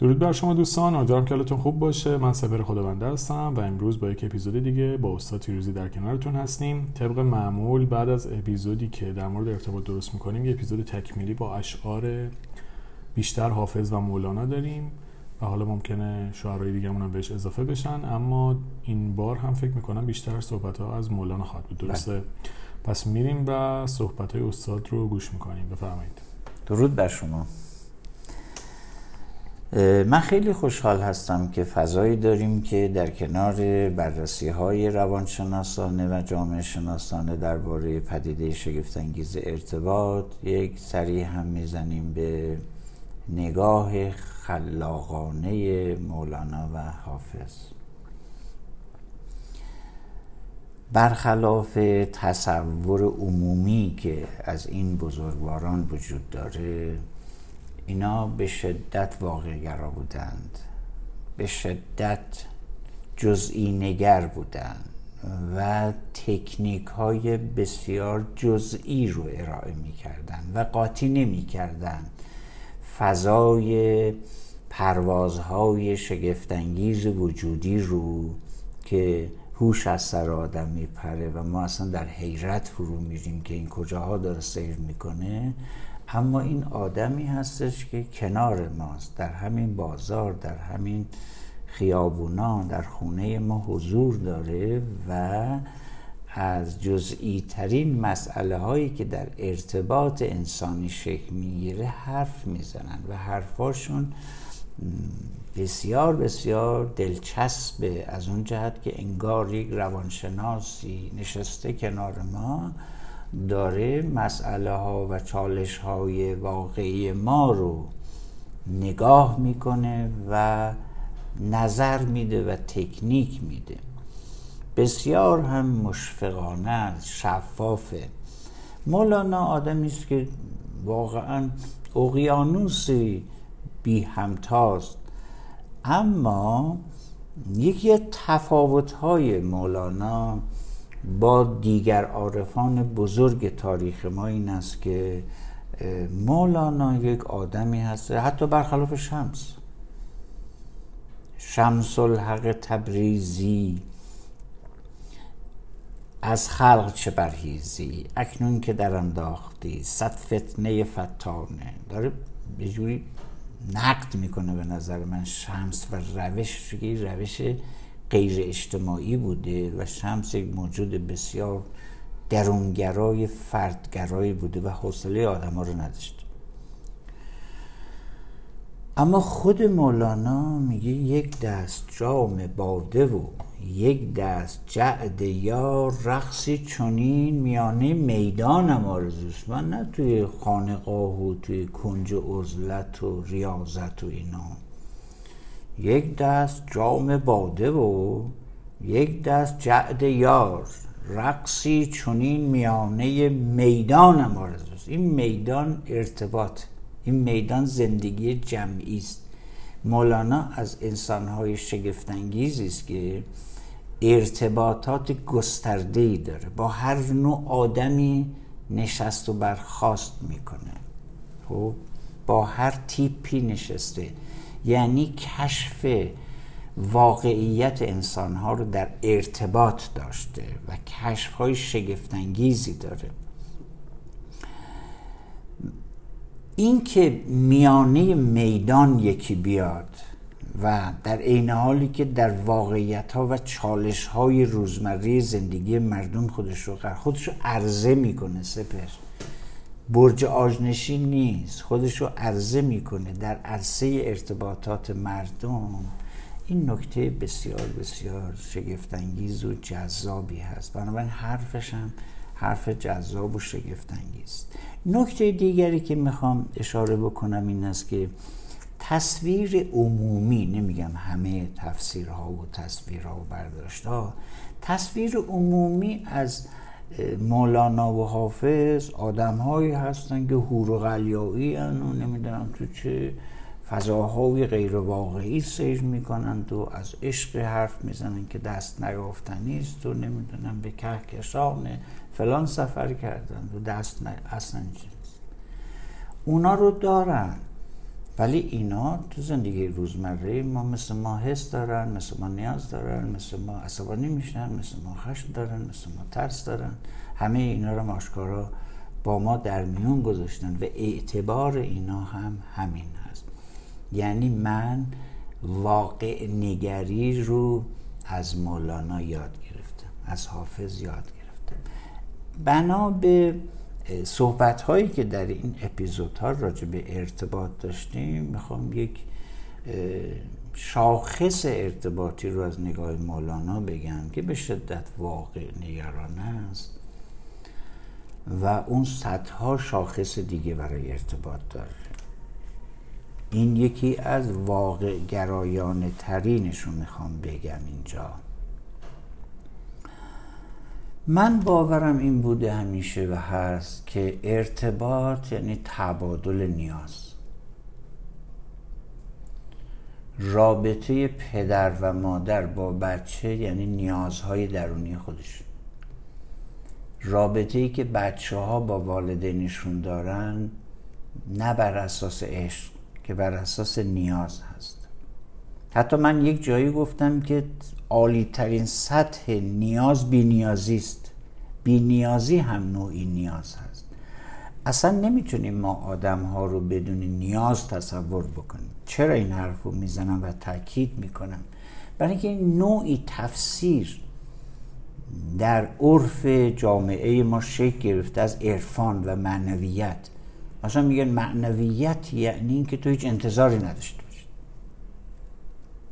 درود بر شما دوستان امیدوارم که حالتون خوب باشه. من سپر خداونده هستم و امروز با یک اپیزود دیگه با استاد تیروزی در کنارتون هستیم. طبق معمول بعد از اپیزودی که در مورد ارتباط درست می‌کنیم یه اپیزود تکمیلی با اشعار بیشتر حافظ و مولانا داریم و حالا ممکنه شعرهای دیگه هم بهش اضافه بشن اما این بار هم فکر می‌کنم بیشتر صحبت ها از مولانا خواهد بود. درسته؟ بله. پس میریم و صحبت های استاد رو گوش می‌کنیم. بفرمایید. درود بر شما. من خیلی خوشحال هستم که فضایی داریم که در کنار بررسی های روانشناسانه و جامعه شناسانه درباره پدیده شگفتانگیز ارتباط یک سری هم می‌زنیم به نگاه خلاقانه مولانا و حافظ. برخلاف تصور عمومی که از این بزرگواران وجود داره اینا به شدت واقعگرا بودند. به شدت جزئی نگر بودند و تکنیک های بسیار جزئی رو ارائه می کردن و قاطی نمی کردن فضای پروازهای شگفتانگیز وجودی رو که هوش از سر آدم میپره و ما اصلا در حیرت فرو میریم که این کجاها داره سیر می‌کنه اما این آدمی هستش که کنار ماست در همین بازار در همین خیابونا در خونه ما حضور داره و از جزئی ترین مسئله هایی که در ارتباط انسانی شکل می‌گیره حرف می‌زنن و حرفاشون بسیار بسیار دلچسبه. از اون جهت که انگار یک روانشناسی نشسته کنار ما داره مسئله ها و چالش های واقعی ما رو نگاه می‌کنه و نظر میده و تکنیک میده. بسیار هم مشفقانه شفافه. مولانا آدمی است که واقعا اقیانوسی بی همتاست. اما یکی تفاوت های مولانا با دیگر عارفان بزرگ تاریخ ما این است که مولانا یک آدمی هست حتی برخلاف شمس. شمس الحق تبریزی. از خلق چه برهیزی؟ اکنون که در انداختی صد فتنه فتانه. داره به جوری نقد می‌کنه به نظر من شمس و روش روش غیر اجتماعی بوده و شمس یک موجود بسیار درونگرای فردگرایی بوده و حوصله آدم ها رو نداشت. اما خود مولانا میگه یک دست جام باده و یک دست جعد یا رقصی چونین میانه می‌دانم آرزوست. من نه توی خانقاه و توی کنج عزلت و ریاضت و اینا. یک دست جام باده و یک دست جعد یار. رقصی چونین میانه می‌دانم آرزوست این میدان ارتباط این میدان زندگی جمعی است. مولانا از انسانهای شگفتانگیزی است که ارتباطات گسترده ای داره. با هر نوع آدمی نشست و برخواست می‌کنه. خب با هر تیپی نشسته. یعنی کشف واقعیت انسانها رو در ارتباط داشته و کشف های شگفتانگیزی داره. این که میانه میدان یکی بیاد و در عین حالی که در واقعیت ها و چالش های روزمره زندگی مردم خودش رو خودش رو عرضه می‌کنه سپر. برج آجنشین نیست. خودش رو عرضه می‌کنه در عرصه ارتباطات مردم. این نکته بسیار بسیار شگفتانگیز و جذابی هست. بنابراین حرفش هم حرف جذاب و شگفتانگیز. نکته دیگری که می‌خوام اشاره بکنم این است که تصویر عمومی نمیگم همه تفسیرها و تصویرها و برداشتها تصویر عمومی از مولانا و حافظ آدم هایی هستن که هور و غلیایی و نمی‌دونم تو چه فضاهای غیر واقعی سیر می‌کنند و از عشق حرف می‌زنن که دست نیافتنی است و نمی‌دونم به کهکشان فلان سفر کردن و دست اصلا نیست. اونا رو دارن. ولی اینا تو زندگی روزمره ما مثل ما حس دارن مثل ما نیاز دارن مثل ما عصبانی میشن مثل ما خشم دارن مثل ما ترس دارن. همه اینا رو ماشکارا با ما در میون گذاشتن و اعتبار اینا هم همین هست. یعنی من واقع نگری رو از مولانا یاد گرفتم از حافظ یاد گرفتم. بنا به صحبت هایی که در این اپیزودها راجع به ارتباط داشتیم می‌خوام یک شاخص ارتباطی رو از نگاه مولانا بگم که به شدت واقع نگرانه است و اون صدها شاخص دیگه برای ارتباط داره. این یکی از واقع گرایانه ترینش رو می‌خوام بگم اینجا. من باورم این بوده همیشه و هست که ارتباط یعنی تبادل نیاز. رابطه پدر و مادر با بچه یعنی نیازهای درونی خودش رابطه ای که بچه ها با والدینشون دارن نه بر اساس عشق که بر اساس نیاز هست. حتی من یک جایی گفتم که عالی ترین سطح نیاز بی نیازی است. بی نیازی هم نوعی نیاز هست. اصلا نمی‌تونیم ما آدم ها رو بدون نیاز تصور بکنیم. چرا این حرف رو می‌زنم و تاکید می‌کنم؟ برای اینکه نوعی تفسیر در عرف جامعه ما شکل گرفته از عرفان و معنویت. مثلا میگن معنویت یعنی اینکه تو هیچ انتظاری من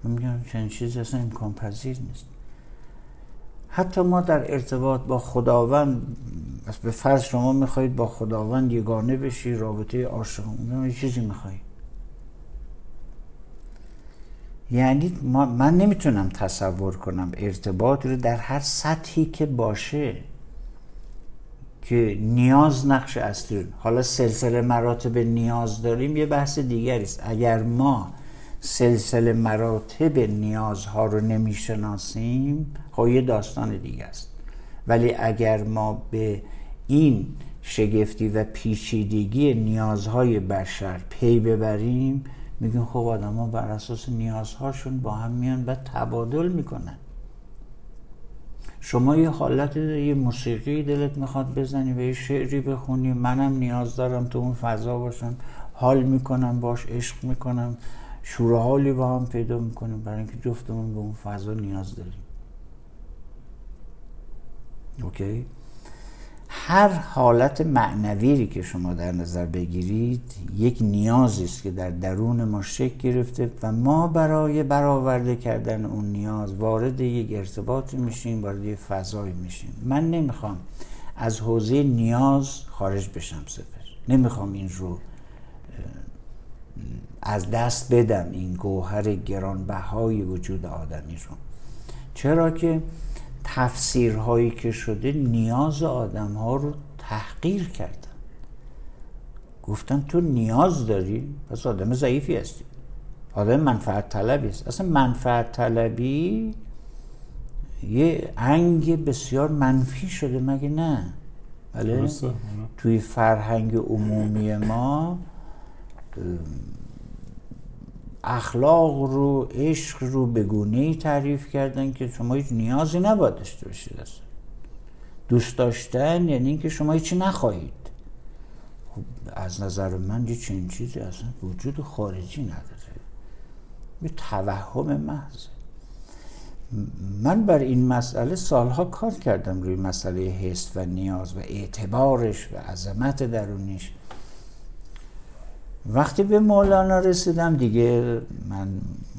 میگم چنین چیزی اصلا امکان پذیر نیست. حتی ما در ارتباط با خداوند به فرض شما می‌خواهید با خداوند یگانه بشی رابطه عاشقانه یه چیزی می‌خواهید. یعنی من نمی‌تونم تصور کنم ارتباط رو در هر سطحی که باشه که نیاز نقش اصلی حالا سلسله مراتب نیاز داریم یه بحث دیگری است. اگر ما سلسله مراتب نیازها رو نمی‌شناسیم خب یه داستان دیگه است. ولی اگر ما به این شگفتی و پیچیدگی نیازهای بشر پی ببریم میگن خب آدم ها بر اساس نیازهاشون با هم میان و تبادل می‌کنن. شما یه حالت یه موسیقی دلت می‌خواد بزنی و یه شعری بخونی منم نیاز دارم تو اون فضا باشم حال می‌کنم باش عشق می‌کنم. شور حالی با هم پیدا می‌کنیم برای اینکه جفتمون به اون فضا نیاز داریم. اوکی؟ هر حالت معنوی که شما در نظر بگیرید یک نیازی است که در درون ما شکل گرفته و ما برای برآورده کردن اون نیاز وارد یک ارتباطی میشیم وارد یک فضایی میشیم. من نمی‌خوام از حوزه نیاز خارج بشم سفر نمی‌خوام این رو از دست بدم این گوهر گرانبهای وجود آدمی رو چرا که تفسیرهایی که شده نیاز آدم ها رو تحقیر کردن. گفتن تو نیاز داری؟ پس آدم ضعیفی هستی. آدم منفعت طلبی است اصلا منفعت طلبی یه انگ بسیار منفی شده مگه نه؟ بله. توی فرهنگ عمومی ما اخلاق رو عشق رو به گونه تعریف کردن که شما هیچ نیازی نباید داشته باشید دوست داشتن یعنی اینکه شما هیچی نخواهید. خب از نظر من یه چنین چیزی اصلا وجود خارجی نداره. یه توهم محض. من بر این مسئله سالها کار کردم روی مسئله حس و نیاز و اعتبارش و عظمت درونیش. وقتی به مولانا رسیدم دیگه من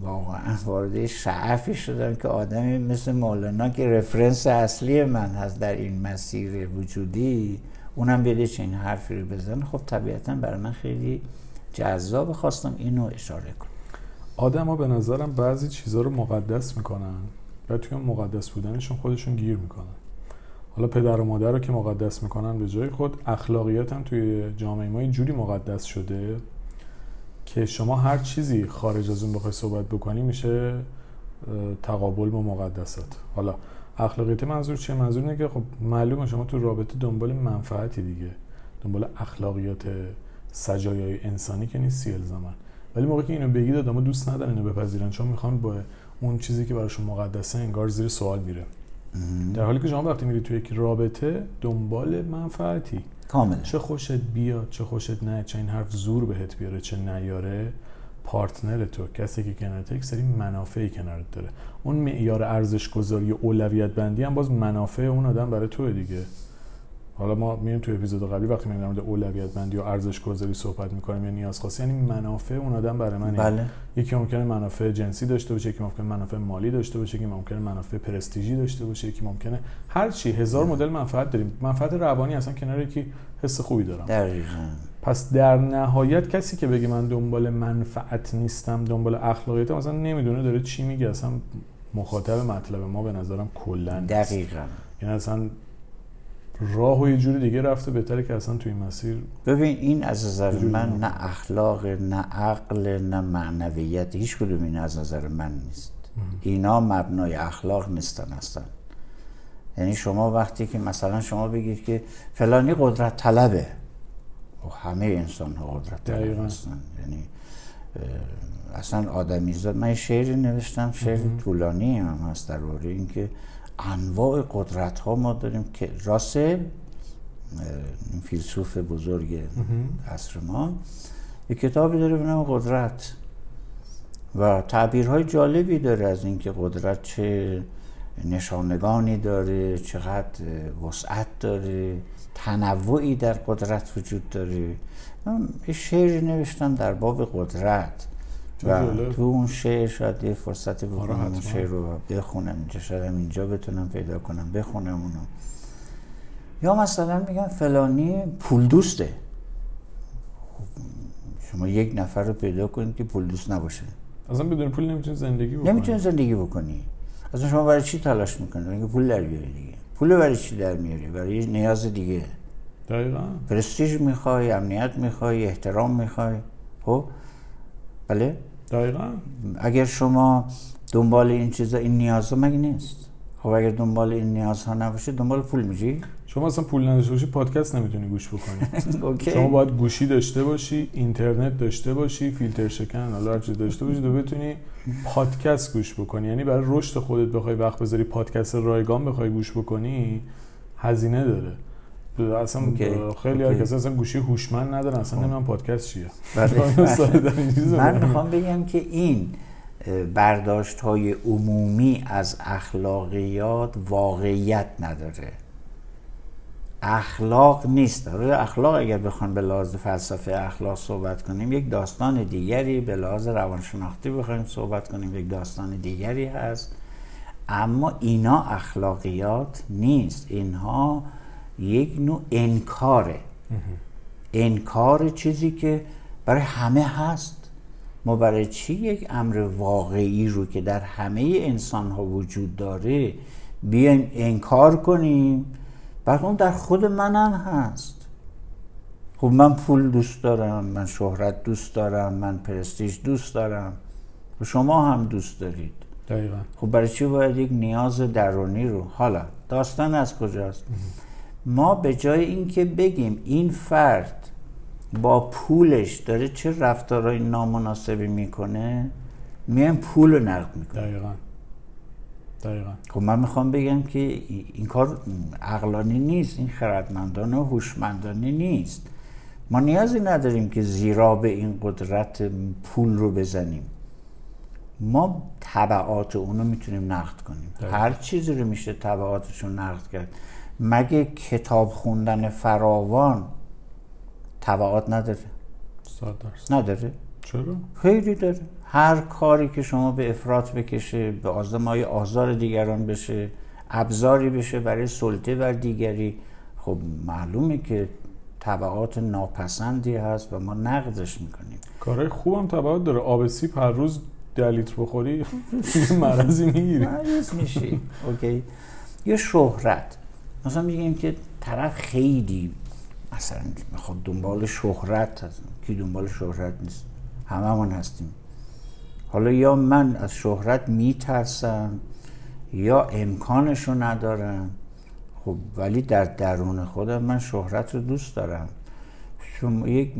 واقعا وارد شعفی شدم که آدمی مثل مولانا که رفرنس اصلی من هست در این مسیر وجودی اونم بیده چنین حرفی رو بزنه. خب طبیعتا برای من خیلی جذاب خواستم اینو اشاره کنم. آدم ها به نظرم بعضی چیزها رو مقدس می‌کنن و توی مقدس بودنشون خودشون گیر می‌کنن. حالا پدر و مادر رو که مقدس می‌کنن به جای خود اخلاقیات هم توی جامعه ما جوری مقدس شده که شما هر چیزی خارج از اون بخوای صحبت بکنی میشه تقابل با مقدسات. حالا اخلاقیت منظور چیه؟ منظور اینه که خب معلومه شما تو رابطه دنبال منفعتی دیگه دنبال اخلاقیات سجایای انسانی که نیست الزامن ولی موقعی که اینو بگید آدم‌ها دوست ندارن اینو بپذیرن چون می‌خوان با اون چیزی که براشون مقدسه انگار زیر سوال میره. در حالی که شما وقتی میری توی یک رابطه دنبال منفعتی. کاملا چه خوشت بیاد چه خوشت نه چه این حرف زور بهت بیاره چه نیاره پارتنر تو کسی که کنارت یک سری منافعی کنارت داره. اون معیار ارزش گذاری و اولویت بندی هم باز منافع اون آدم برای تو دیگه. حالا ما میایم تو اپیزود قبلی وقتی میایم در مورد اولویت بندی و ارزش گذاری صحبت می‌کنیم یا نیاز خاصی یعنی منافع اون آدم برای من بله. یکی ممکنه منافع جنسی داشته باشه یکی ممکنه منافع مالی داشته باشه یکی ممکنه منافع پرستیژی داشته باشه یکی ممکنه هر چی. هزار مدل منفعت داریم. منفعت روانی اصلا کنار یکی حس خوبی دارم. دقیقاً. پس در نهایت کسی که بگه من دنبال منفعت نیستم دنبال اخلاقیت مثلا نمی‌دونه داره چی میگه. اصلا مخاطب مطلب ما به نظرم کلا دقیقاً. یعنی اصلا راه و یه جوری دیگه رفته بهتره که اصلا تو این مسیر ببین این از نظر من نه. اخلاق نه عقل نه معنویت هیچ کدوم این از نظر من نیست. اینا مبنای اخلاق نیستن اصلا. یعنی شما وقتی که مثلا شما بگید که فلانی قدرت طلبه و همه انسان ها قدرت طلب. هستن. یعنی اصلا آدمی زاد من شعری نوشتم شعر طولانی هم هست درباره اینکه انواع قدرت ها ما داریم که راسل فیلسوف بزرگ عصر ما یه کتابی داره به نام قدرت. و تعبیرهای جالبی داره از اینکه قدرت چه نشانگانی داره چقدر وسعت داره تنوعی در قدرت وجود داره. من شعری نوشتم در باب قدرت. جالب. تو اون شعر شاید یه فرصتی بکنم اون حتما. شعر رو بخونم اینجا شاید اینجا بتونم پیدا کنم بخونم اونو. یا مثلا میگن فلانی پول دوسته. شما یک نفر رو پیدا کنید که پول دوست نباشه. اصلا بدون پول نمی‌تونی زندگی بکنی. نمی‌تونی زندگی بکنی. اصلا شما برای چی تلاش می‌کنی؟ اینکه پول در بیاری دیگه. پول برای چی در میاری؟ برای نیاز دیگه. دقیقا. پرستیژ می‌خوای امنیت می‌خوای احترام می‌خوای. خب؟ بله؟ دقیقا. اگر شما دنبال این چیزا این نیازها مگه نیست؟ خب اگر دنبال این نیازها نباشه دنبال پول میشی شما اصلا پول نداشته باشی پادکست نمی‌تونی گوش بکنی. شما باید گوشی داشته باشی اینترنت داشته باشی فیلتر شکن حالا هر چیز داشته باشی تا بتونی پادکست گوش بکنی. یعنی برای رشد خودت بخوای وقت بذاری پادکست رایگان بخوای گوش بکنی هزینه داره. اصلا اوکی. خیلی. ها کسی اصلا گوشی هوشمند ندارن اصلا نمی‌دونم پادکست چیه بله. من. می‌خوام بگم که این برداشت های عمومی از اخلاقیات واقعیت نداره اخلاق نیست اخلاق اگر بخوان به لحاظ فلسفه اخلاق صحبت کنیم یک داستان دیگری به لحاظ روانشناختی بخوایم صحبت کنیم یک داستان دیگری هست اما اینا اخلاقیات نیست اینها یک نوع انکاره. انکار چیزی که برای همه هست. ما برای چی یک امر واقعی رو که در همه انسان ها وجود داره بیایم انکار کنیم؟ بعد اون در خود من هم هست. خب من پول دوست دارم من شهرت دوست دارم من پرستیژ دوست دارم. و شما هم دوست دارید. دقیقا. خب برای چی باید یک نیاز درونی رو؟ حالا داستان از کجاست؟ ما به جای اینکه بگیم این فرد با پولش داره چه رفتارهای نامناسبی می‌کنه میایم پول رو نقد می‌کنه دقیقا. دقیقا. خب من می‌خوام بگم که این کار عقلانی نیست این خردمندانه و هوشمندانه نیست. ما نیازی نداریم که زیرا به این قدرت پول رو بزنیم. ما طبعات اونو می‌تونیم نقد کنیم. دقیقا. هر چیزی رو میشه طبعاتش رو نقد کرد. مگه کتاب خوندن فراوان طبعات نداره؟ نداره؟ چرا؟ خیلی داره. هر کاری که شما به افراط بکشه به آزمای آزار دیگران بشه ابزاری بشه برای سلطه بر دیگری خب معلومه که طبعات ناپسندی هست و ما نقدش می‌کنیم. کارهای خوبم تبعات داره. آب سیب هر روز ده لیتر بخوری مرضی می‌گیری. مریض میشی. اوکی. یه شهرت. مثلا میگیم که طرف خیلی مثلا می‌خواد دنبال شهرت هست. کی دنبال شهرت نیست؟ هممون هستیم. حالا یا من از شهرت میترسم یا امکانش ندارم. خب ولی در درون خودم من شهرت رو دوست دارم. شما یک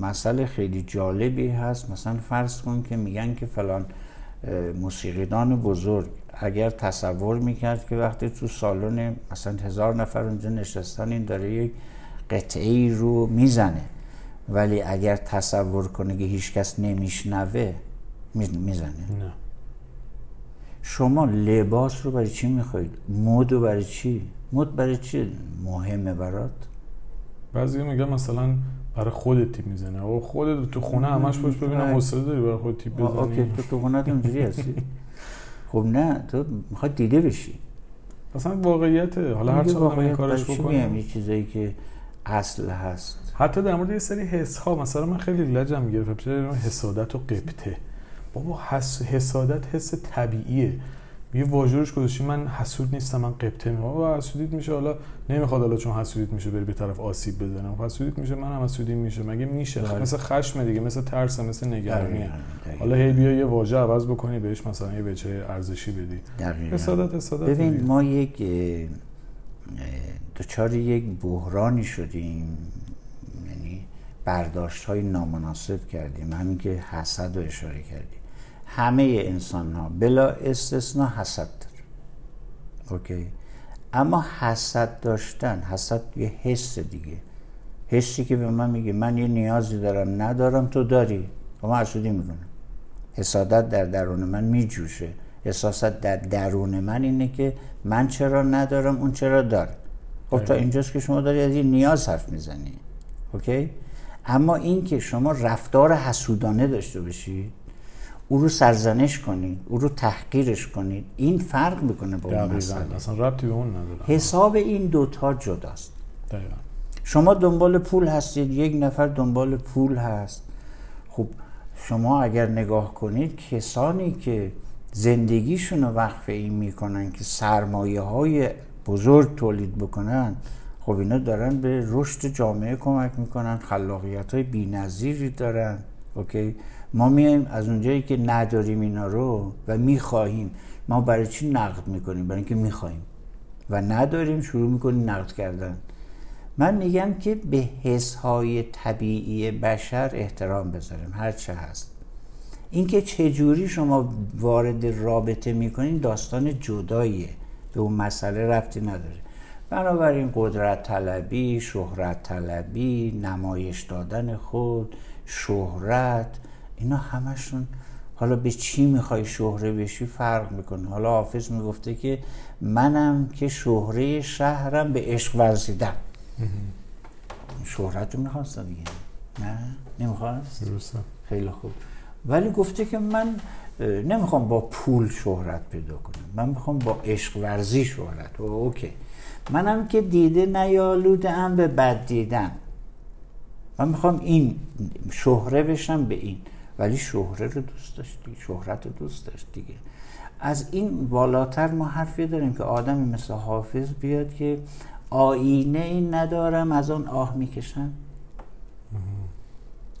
مسئله خیلی جالبی هست. مثلا فرض کن که میگن که فلان موسیقیدان بزرگ اگر تصور می‌کرد که وقتی تو سالن مثلا هزار نفر اونجا نشستن این داره یک قطعه ای رو می‌زنه ولی اگر تصور کنه که هیچکس نمیشنوه می‌زنه نه شما لباس رو برای چی می‌خواید؟ مود رو برای چی؟ مود برای چی مهمه برات؟ بعضی میگن مثلا برای خودت تیپ می‌زنه و خودت تو خونه همش باش ببینم حوصله داری برای خودت تیپ بزنی. اوکی. تو تو خونه اونجوری هستی؟ خب نه تو می‌خواد دیده بشی. اصلا واقعیته حالا هر چقدر این کارش بکنیم یه چیزایی که اصل هست. حتی در مورد یه سری حس ها مثلا من خیلی لجم گرفت. حسادت و قبطه. بابا حس... حسادت حس طبیعیه. یه واژه‌اش گذاشتی من حسود نیستم من قبطه می بابا حسودیت میشه حالا نمی‌خواد حالا چون حسودیت میشه بری به طرف آسیب بزنه. حسودیت میشه من هم حسودی میشه. مگه میشه؟ بله. مثل خشم دیگه مثل ترس مثل نگرانی. حالا هی بیا یه واژه عوض بکنی بهش مثلا یه بچه ارزشی بدی. حسادت حسادت ببین ما یک دچار یک بحرانی شدیم. یعنی برداشت های نامناسب کردیم. همین که حسد رو اشاره کردیم. همه انسان ها بلا استثنا حسد داره. اوکی؟ اما حسد داشتن حسد یه حس دیگه. حسی که به من میگه من یه نیازی دارم ندارم تو داری. و من حسودی می‌کنم. حسادت در درون من میجوشه. احساست در درون من اینه که من چرا ندارم اون چرا داره. خب تا اینجاست که شما داری از یه نیاز حرف می‌زنی. اوکی؟ اما این که شما رفتار حسودانه داشته باشید او رو سرزنش کنید او رو تحقیرش کنید این فرق می‌کنه با اون مسئله. اصلا ربطی به اون نداره. حساب این دوتا جداست. دقیقا. شما دنبال پول هستید یک نفر دنبال پول هست. خب شما اگر نگاه کنید کسانی که زندگیشون رو وقف این می‌کنن که سرمایه های بزرگ تولید بکنن خب اینا دارن به رشد جامعه کمک می‌کنن خلاقیت های بی دارن. اوکی؟ ما میایم از اونجایی که نداریم اینا رو و می‌خواهیم. ما برای چی نقد می‌کنیم؟ برای اینکه می‌خواهیم. و نداریم شروع می‌کنیم نقد کردن. من میگم که به حس های طبیعی بشر احترام بذاریم. هر چه هست. اینکه چجوری شما وارد رابطه می‌کنین داستان جداییه. به اون مسئله رفتی نداره. بنابراین قدرت طلبی شهرت طلبی نمایش دادن خود شهرت اینا همشون حالا به چی می‌خوای شهره بشی فرق می‌کنه. حالا حافظ می‌گفته که منم که شهره شهرم به عشق ورزیدم. شهرت رو می‌خواست دیگه. نه؟ نمی‌خواست؟ خیلی خوب. ولی گفته که من نمی‌خوام با پول شهرت پیدا کنم. من می‌خوام با عشق ورزی شهرت. و اوکی. منم که دیده نیالوده ام به بد دیدن. من می‌خوام این شهره بشم به این. ولی شهره رو دوست داشتی شهرت رو دوست داشت دیگه. از این بالاتر ما حرفی داریم که آدمی مثل حافظ بیاد که آینه این ندارم از آن آه می‌کشم.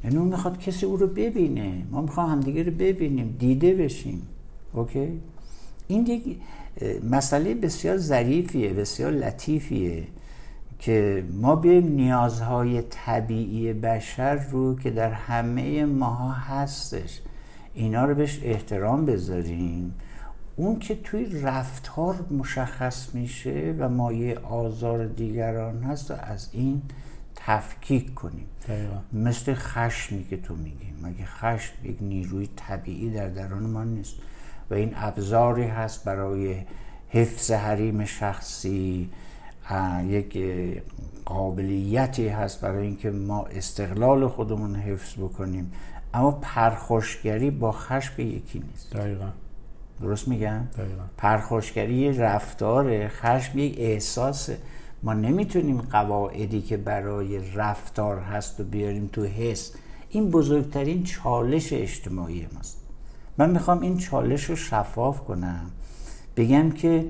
یعنی اون می‌خواد کسی او رو ببینه. ما می‌خوام همدیگه رو ببینیم دیده بشیم. اوکی؟ این یک مسئله بسیار ظریفیه بسیار لطیفیه. که ما بیایم نیازهای طبیعی بشر رو که در همه ماها هستش اینا رو بهش احترام بذاریم. اون که توی رفتار مشخص میشه و مایه آزار دیگران هست و از این تفکیک کنیم. مثل خشمی که تو میگی. مگه خشم یک نیروی طبیعی در درون ما نیست؟ و این ابزاری هست برای حفظ حریم شخصی یک قابلیتی هست برای اینکه ما استقلال خودمون حفظ بکنیم. اما پرخوشگری با خشم یکی نیست. دقیقا. درست میگم؟ دقیقا. پرخوشگری یه رفتار خشم یک احساسه. ما نمی‌تونیم قواعدی که برای رفتار هست و بیاریم تو حس. این بزرگترین چالش اجتماعی ماست. من می‌خوام این چالش رو شفاف کنم. بگم که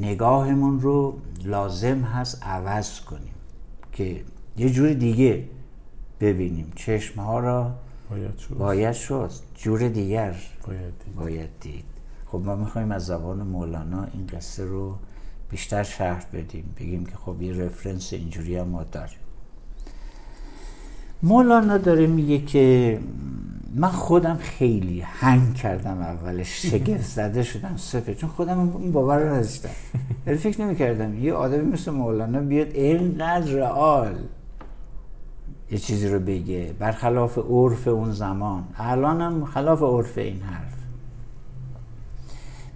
نگاهمون رو لازم هست عوض کنیم که یه جور دیگه ببینیم. چشم ها را باید شد, باید شد. جور دیگر باید دید. باید دید. خب ما می‌خوایم از زبان مولانا این قصه رو بیشتر شرح بدیم. بگیم که خب یه رفرنس اینجوری هم ما داریم. مولانا داره میگه که من خودم خیلی هنگ کردم اولش شگفت زده شدم سفه چون خودم این باور رو نداشتم. ولی فکر نمی کردم یه آدمی مثل مولانا بیاد اینقدر رئال یه چیزی رو بگه برخلاف عرف اون زمان. الان هم خلاف عرف این حرف.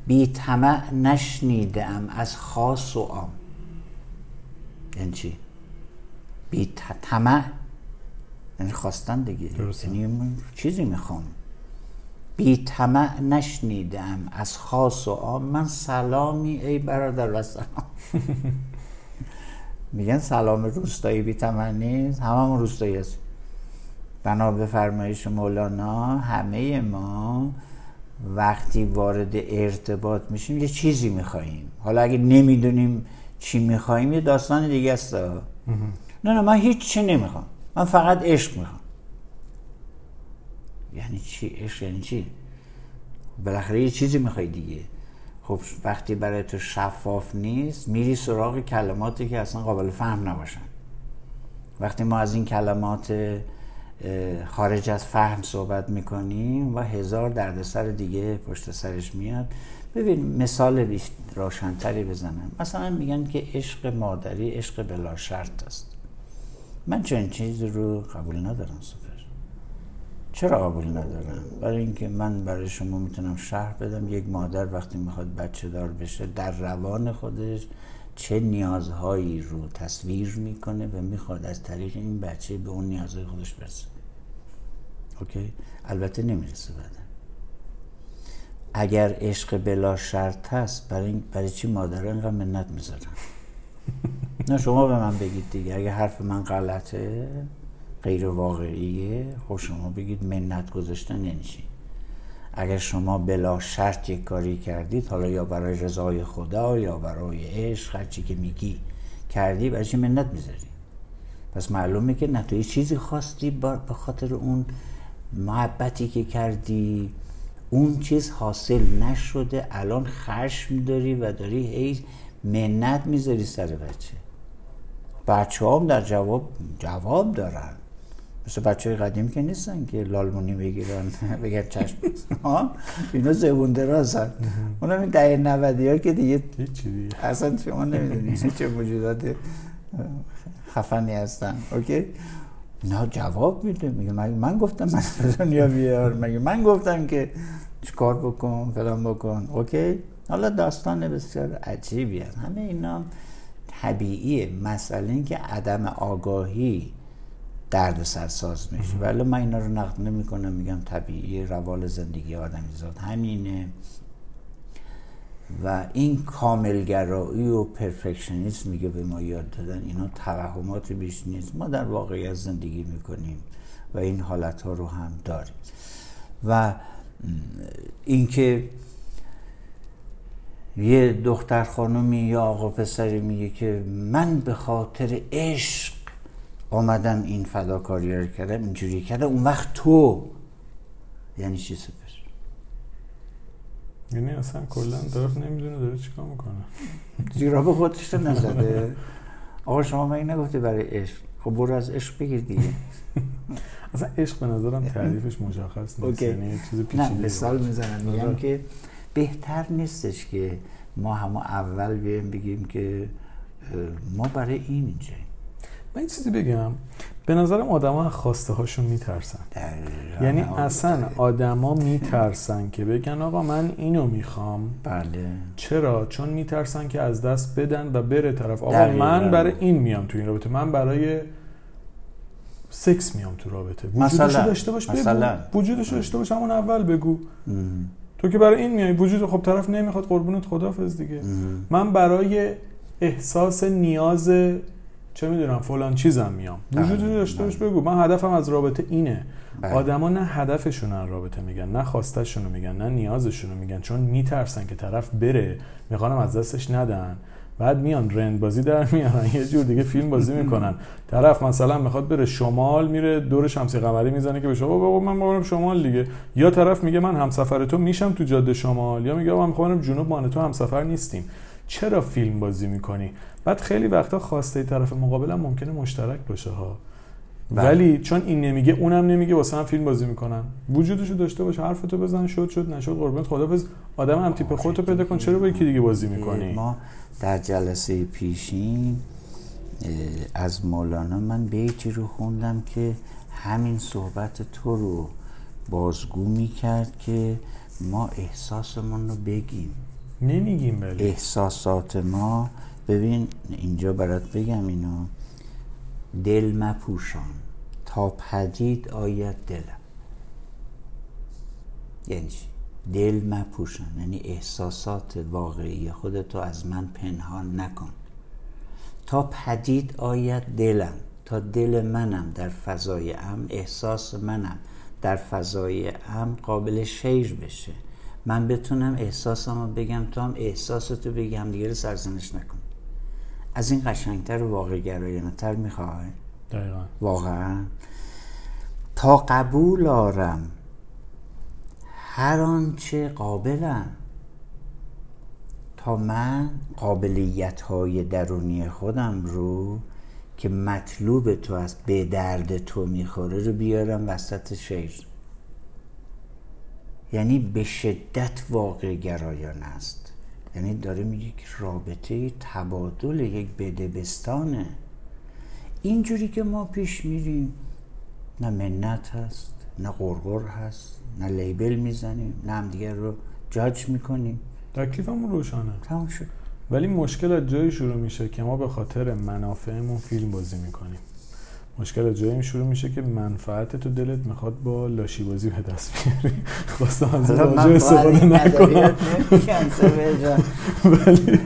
بی طمع نشنیدم از خاص و عام. یعنی چی؟ بی طمع یعنی خواستن دیگه. یعنی من چیزی می‌خوام. بی طمع نشنیدم. از خاص و عام. من سلامی ای برادر و سلام. میگن سلام روستایی بی طمع نیست. هممون روستایی هست بنا به فرمایش مولانا همه ما وقتی وارد ارتباط میشیم یه چیزی میخواییم. حالا اگه نمی‌دونیم چی میخواییم یه داستان دیگه است. نه نه من هیچ چی نمی‌خوام. من فقط عشق می‌خوام. یعنی چی؟ عشق یعنی چی؟ بالاخره یه چیزی می‌خوای دیگه. خب وقتی برای تو شفاف نیست میری سراغ کلماتی که اصلا قابل فهم نباشن. وقتی ما از این کلمات خارج از فهم صحبت می‌کنیم و هزار دردسر دیگه پشت سرش میاد. ببین مثال روشنتری بزنم. مثلا میگن که عشق مادری عشق بلا شرط است. من چنین چیز رو قبول ندارم سفر چرا قبول ندارم؟ برای اینکه من برای شما می‌تونم شهر بدم. یک مادر وقتی می‌خواد بچه دار بشه در روان خودش چه نیازهایی رو تصویر می‌کنه و می‌خواد از طریق این بچه به اون نیازهای خودش برسه. اوکی؟ البته نمی‌رسه بعدا. اگر عشق بلا شرط هست برای, برای چی مادر اینقدر منت می‌ذارن؟ نه شما به من بگید دیگه. اگه حرف من غلطه غیر واقعیه خب شما بگید منت گذاشتن یعنی اگر شما بلا شرط یک کاری کردید حالا یا برای رضای خدا یا برای عشق هرچی که میگی کردی برای چی منت می‌ذاری؟ پس معلومه که نه تو چیزی خواستی به خاطر اون محبتی که کردی. اون چیز حاصل نشده الان خشم داری و داری هی منت می‌ذاری سر بچه. بچه هم در جواب جواب دارن. مثل بچه های قدیم که نیستن که لالمونی بگیرن بگن چشم. اینا زبون درازن. اونم این دهه نودی ها که دیگه اصلا شما نمی‌دونی چه موجودات خفنی هستن. اوکی؟ نه جواب میده. میگه من گفتم من دنیا بیار. مگه من گفتم که چیکار بکن فلان بکن. اوکی؟ حالا داستان بسیار عجیبی هست. همه اینا طبیعیه. مسئله این که عدم آگاهی درد سرساز میشه ولی من اینا رو نقد نمی کنم میگم طبیعی روال زندگی آدمی زاد همینه. و این کاملگرایی و پرفکشنیسم میگه به ما یاد دادن اینا توهمات بیش نیست. ما در واقعیت زندگی می‌کنیم و این حالت ها رو هم داریم. و اینکه یه دختر خانمی یا آقا پسری میگه که من به خاطر عشق آمدم این فداکاری رو کردم اینجوری کردم. اون وقت تو. یعنی چی سپر یعنی اصلا کلا طرف نمی‌دونه داره چیکار می‌کنه. زیرا به خودش نزده. آقا شما من نگفته برای عشق؟ خب برو از عشق بگیر دیگه. اصلا عشق به نظرم تعریفش مشخص نیست. یعنی چیز پیچیده نه مثال می‌زنم. میگم. که بهتر نیستش که ما همه اول بیایم بگیم که ما برای این اینجاییم. من این چیزی بگم. به نظرم آدما خواسته هاشون میترسن. یعنی اصلا آدما میترسن که بگن آقا من اینو می‌خوام. بله. چرا؟ چون میترسن که از دست بدن و بره طرف. آقا من برای این میام تو این رابطه. من برای سکس میام تو رابطه. وجودشو داشته باش بگو. وجودشو داشته باش همون اول بگو. تو که برای این میای وجود خب طرف نمی‌خواد قربونت خدافظ دیگه. من برای احساس نیاز چه می‌دونم فلان چیزم میام. بله، وجود داشته باش بله. بگو. من هدفم از رابطه اینه. بله. آدما نه هدفشون از رابطه میگن نه خواستشون میگن نه نیازشون میگن. چون میترسن که طرف بره می‌خوانم از دستش ندن. بعد میان رند بازی در میارن. یه جور دیگه فیلم بازی می‌کنن. طرف مثلا می‌خواد بره شمال میره دور شمسی قمری می‌زنه که به شما بابا من برم شمال دیگه. یا طرف میگه من همسفر تو میشم تو جاده شمال. یا میگه من می‌خوام جنوب ما تو همسفر نیستیم. چرا فیلم بازی می‌کنی؟ بعد خیلی وقتا خواسته طرف مقابلم ممکنه مشترک باشه ها. بله. ولی چون این نمیگه اونم نمیگه واسه هم فیلم بازی می‌کنن. وجودشو داشته باش حرفتو بزن شد شد نشد قربونت خدافظ آدم هم تیپ خودتو پیدا کن چرا با یکی دیگه بازی می‌کنی؟ ما در جلسه پیشین از مولانا من بیتی رو خوندم که همین صحبت تو رو بازگو می‌کرد که ما احساسمون رو بگیم. نمیگیم بله. احساسات ما ببین اینجا برات بگم اینو دل مپوشان تا پدید آید دلم. یعنی دل مپوشان یعنی احساسات واقعی خودتو از من پنهان نکن. تا پدید آید دلم تا دل منم در فضای امن احساس منم در فضای امن قابل شیر بشه. من بتونم احساسم رو بگم تو هم احساستو بگم دیگه رو سرزنش نکن. از این قشنگتر و واقع گرایانه تر می‌خوای؟ دقیقا. واقعا. تا قبول آرم هر آنچه قابلم. تا من قابلیت های درونی خودم رو که مطلوب تو است به درد تو می‌خوره رو بیارم وسط شیر یعنی به شدت واقع گرایان است. یعنی داره میگه که رابطه تبادل یک بدبستانه. اینجوری که ما پیش میریم نه منت هست. نه غرغر هست نه لیبل می‌زنیم نه همدیگر رو جاج می‌کنیم. تکلیفمون روشانه تمام شد. ولی مشکل از جایی شروع میشه که ما به خاطر منافعمون فیلم بازی می‌کنیم. مشکل جایی شروع میشه که منفعت تو دلت می‌خواد با لاشی بازی به دست بیاری. خواستم از واژه استفاده نکنم ولی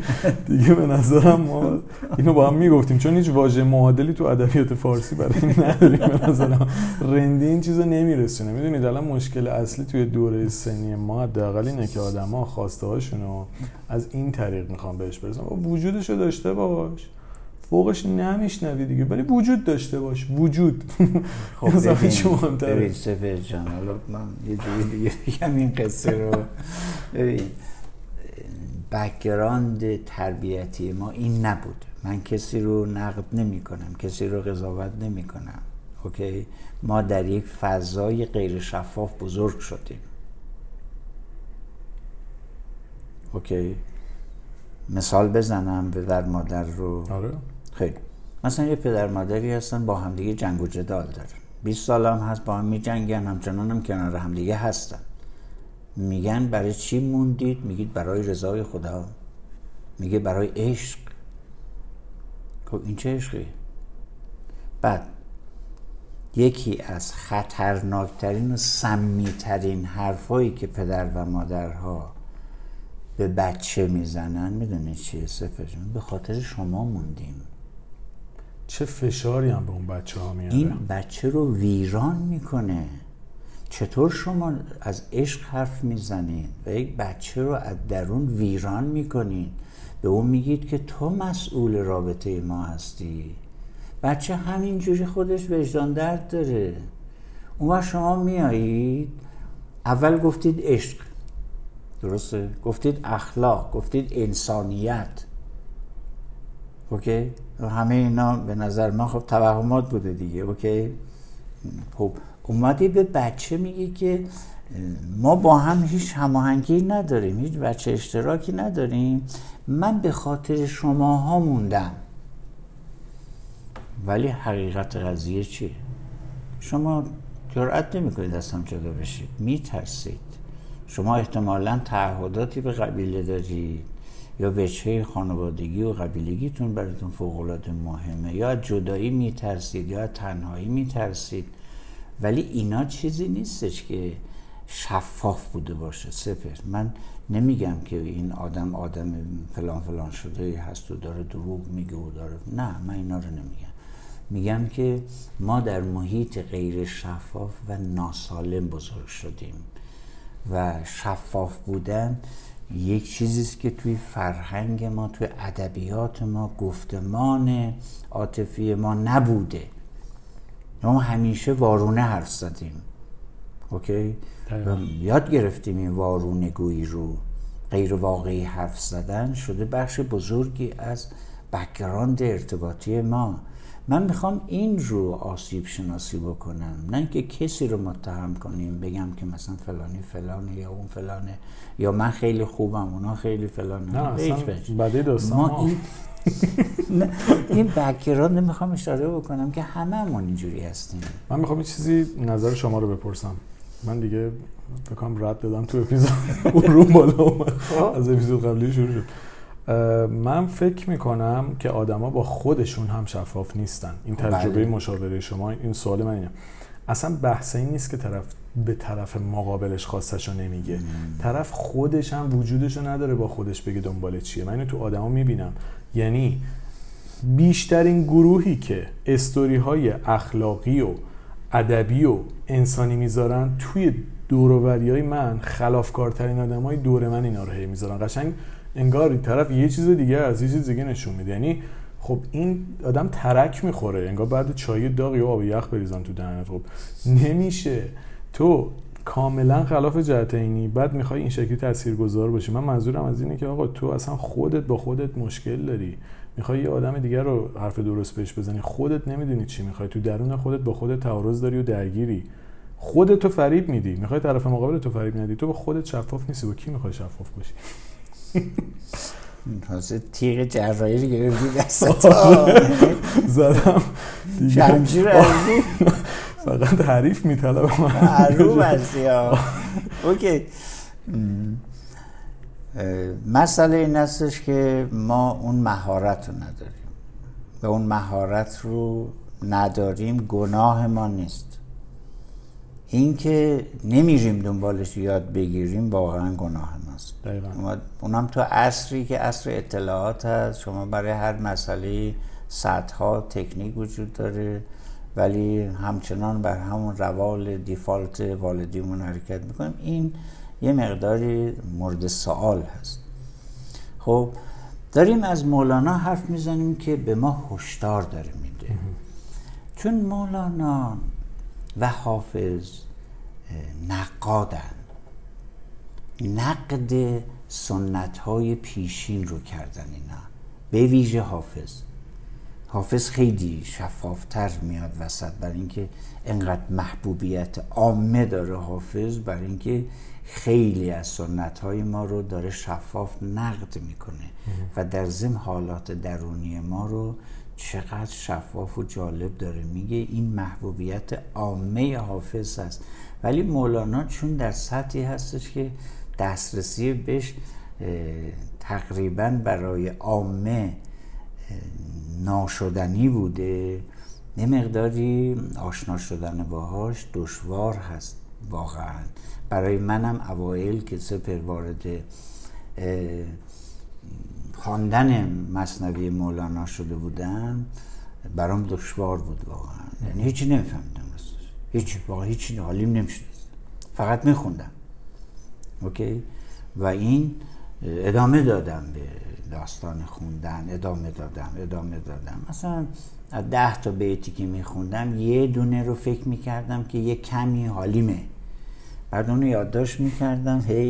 دیگه به نظرم ما اینو با هم می‌گفتیم. چون هیچ واژه معادلی تو ادبیات فارسی برای نداریم. به نظرم رندی این چیزو نمیرسونه. می‌دونید الان مشکل اصلی توی دوره سنی ما حداقل اینه که آدما خواسته هاشونو از این طریق می‌خوان بهش برسن. وجودشو داشته باش. فوقش نمیشنوی دیگه. ولی وجود داشته باش. وجود. خب ببین ببین سفر جان حالا من یه جوری دیگه بگم این قصه رو. ببین background تربیتی ما این نبود. من کسی رو نقد نمی کنم کسی رو قضاوت نمی کنم okay؟ ما در یک فضای غیر شفاف بزرگ شدیم. اوکی؟ مثال بزنم به در مادر رو. آره. خیلی. مثلا یه پدر مادری هستن با همدیگه جنگ و جدال دارن. 20 سال هم هست با هم می جنگن همچنان هم کنار همدیگه هستن. میگن برای چی موندید؟ میگید برای رضای خدا. میگه برای عشق. خب این چه عشقی بعد یکی از خطرناکترین و سمیترین حرفایی که پدر و مادرها به بچه می‌زنن می‌دونی چیه؟ سفر به خاطر شما موندیم. چه فشاری هم به اون بچه ها میاره؟ این بچه رو ویران می‌کنه. چطور شما از عشق حرف می‌زنید و یک بچه رو از درون ویران می‌کنید؟ به اون میگید که تو مسئول رابطه ما هستی. بچه همینجوری خودش وجدان درد داره. اون شما میایید اول گفتید عشق. درسته؟ گفتید اخلاق گفتید انسانیت. اوکی؟ همه اینا به نظر من خب توهمات بوده دیگه اوکی؟ خب اومدی به بچه میگی که ما با هم هیچ هماهنگی نداریم هیچ بچه اشتراکی نداریم. من به خاطر شماها موندم. ولی حقیقت قضیه چیه؟ شما جرأت نمی‌کنید از هم جدا بشید. میترسید. شما احتمالا تعهداتی به قبیله دارید. یا وجهه خانوادگی و قبیلگیتون براتون فوقالعاده مهمه. یا جدایی میترسید یا تنهایی میترسید. ولی اینا چیزی نیستش که شفاف بوده باشه. سپر من نمیگم که این آدم آدم فلان فلان شده هست و داره دروغ میگه و داره نه من اینا رو نمیگم. میگم که ما در محیط غیر شفاف و ناسالم بزرگ شدیم و شفاف بودن یک چیزیست که توی فرهنگ ما توی ادبیات ما گفتمان عاطفی ما نبوده. ما همیشه وارونه حرف زدیم. اوکی؟ یاد گرفتیم این وارونه گویی رو. غیر واقعی حرف زدن شده بخش بزرگی از background ارتباطی ما. من می‌خوام این رو آسیب شناسی بکنم. نه اینکه کسی رو متهم کنیم بگم که مثلا فلانی فلانه یا اون فلانه یا من خیلی خوبم اونا خیلی فلانه. نه اصلا ما این این background می‌خوام اشاره بکنم که هممون اینجوری هستیم. من می‌خوام چیزی نظر شما رو بپرسم. من دیگه بکنم رد دادم تو اپیزود. اون رو بالا اومد. خب. از اپیزود قبلی شروع شد. من فکر می‌کنم که آدما با خودشون هم شفاف نیستن. این خب، تجربه بله. مشاوره شما این سوال من اینه. اصلا بحث این نیست که طرف به طرف مقابلش خواستش رو نمیگه طرف خودش هم وجودش رو نداره با خودش بگه دنبال چیه. من اینو تو آدما می‌بینم. یعنی بیشترین گروهی که استوری های اخلاقی و ادبی و انسانی می‌ذارن توی دوروبری های من خلافکارترین آدم های دور من اینا رو هی می‌ذارن. قشنگ انگار طرف یه چیز دیگه از یه چیز دیگه نشون میده. یعنی خب این آدم ترک می‌خوره. انگار بعد چای داغ یا آب یخ بریزن تو دهنت. خب نمیشه. تو کاملا خلاف جهت اینی. بعد می‌خوای این شکلی تاثیرگذار باشی. من منظورم از اینه که آقا تو اصلا خودت با خودت مشکل داری. می‌خوای یه آدم دیگر رو حرف درست بهش بزنی. خودت نمی‌دونی چی می‌خوای. تو درون خودت با خودت تعارض داری و درگیری. خودت تو فریب میدی. می‌خوای طرف مقابل تو فریب ندی. تو با خودت شفاف نیستی. با کی می‌خوای شفاف باشی؟ تازه تیغ جراحی رو گرفتی دست زدم. شمشیر فقط حریف میطلب من. حروب هستی اوکی. مسئله این استش که ما اون مهارت رو نداریم. و اون مهارت رو نداریم گناه ما نیست. اینکه نمیریم دنبالش یاد بگیریم واقعا گناه ماست اونم تو عصری که عصر اطلاعات هست. شما برای هر مسئله صدها تکنیک وجود داره. ولی همچنان بر همون روال دیفالت والدیمون حرکت می‌کنیم. این یه مقداری مورد سوال هست. خب داریم از مولانا حرف می‌زنیم که به ما هشدار داره میده. چون مولانا و حافظ نقادن. نقد سنت های پیشین رو کردن اینا. به ویژه حافظ. حافظ خیلی شفافتر میاد وسط برای اینکه انقدر محبوبیت عامه داره حافظ برای اینکه خیلی از سنت های ما رو داره شفاف نقد می‌کنه. و در ضمن حالات درونی ما رو چقدر شفاف و جالب داره. میگه این محبوبیت عامه حافظ هست. ولی مولانا چون در سطحی هستش که دسترسی بهش تقریبا برای عامه ناشدنی بوده. یه مقداری آشنا شدن باهاش دشوار هست واقعا. برای منم اوایل که سپر وارد خواندن مصنوی مولانا شده بودم برام دشوار بود واقعا. یعنی هیچی نمیفهمیدم هیچ واقعا هیچی حالیم نمی‌شد فقط میخوندم. اوکی؟ و این ادامه دادم به داستان خوندن ادامه دادم ادامه دادم. مثلا ده تا بیتی که میخوندم یه دونه رو فکر می‌کردم که یه کمی حالیمه. بعد اونو یادداشت می‌کردم هی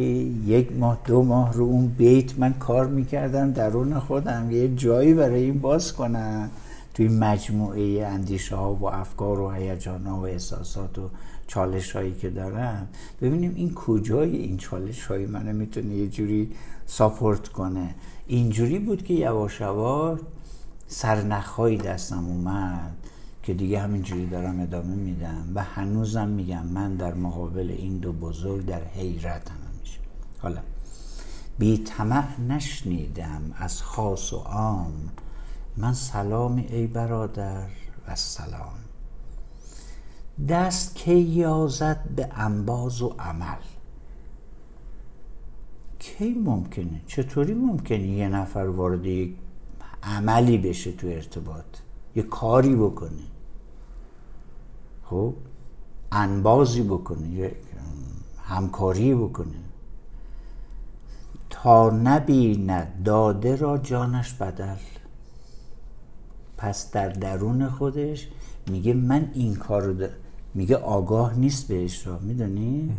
یک ماه دو ماه رو اون بیت من کار می‌کردم درون خودم یه جایی برای این باز کنم. توی مجموعه اندیشه ها و افکار و هیجان ها و احساسات و چالش هایی که دارم ببینیم این کجای این چالش هایی منو می‌تونه یه جوری ساپورت کنه. اینجوری بود که یواش یواش سرنخهایی دستم اومد که دیگه همینجوری دارم ادامه میدم و هنوزم میگم من در مقابل این دو بزرگ در حیرت هم میشه حالا بی طمع نشنیدم از خاص و عام من سلام ای برادر و سلام. دست که یازد به انباز و عمل؟ کی ممکنه؟ چطوری ممکنه یه نفر وارد یک عملی بشه تو ارتباط؟ یه کاری بکنه؟ خب انبازی بکنه یه همکاری بکنه. تا نبیند داده را جانش بدل. پس در درون خودش میگه من این کار رو میگه آگاه نیست بهش را می‌دونی؟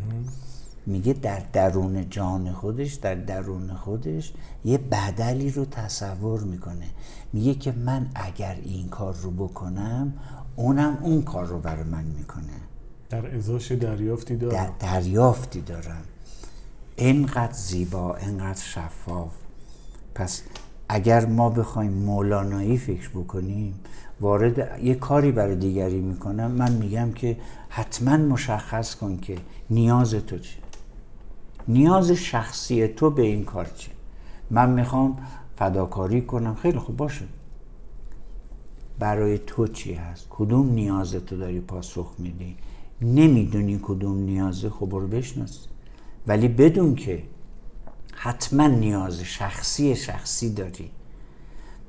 میگه در درون جان خودش در درون خودش یه بدلی رو تصور می‌کنه. میگه که من اگر این کار رو بکنم اونم اون کار رو برای من می‌کنه. در ازاش دریافتی دارم. در دریافتی دارم. اینقدر زیبا اینقدر شفاف. پس اگر ما بخوایم مولانایی فکر بکنیم وارد یه کاری برای دیگری می‌کنم. من میگم که حتما مشخص کن که نیاز تو چیه. نیاز شخصی تو به این کار چیه. من می‌خوام فداکاری کنم. خیلی خوب باشه. برای تو چی هست؟ کدوم نیاز تو داری پاسخ میدی؟ نمی‌دونی کدوم نیازه خب برو بشناس. ولی بدون که حتما نیاز شخصی شخصی داری.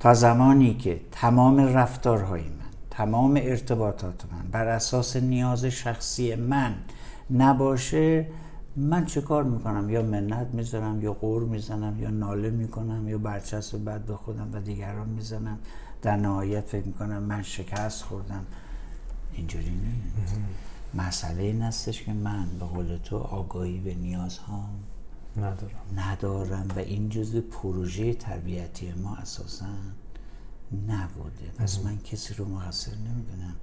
تا زمانی که تمام رفتارهای من تمام ارتباطات من بر اساس نیاز شخصی من نباشه من چه کار می‌کنم؟ یا منت می‌ذارم یا قور می‌زنم یا ناله می‌کنم یا برچسب بد به خودم و دیگران می‌زنم. در نهایت فکر می‌کنم من شکست خوردم. اینجوری نیست. مسئله این هستش که من به قول تو آگاهی به نیازهام. ندارم. ندارم و این جزء پروژه تربیتی ما اساسا نبوده. پس من کسی رو مقصر نمی‌دونم.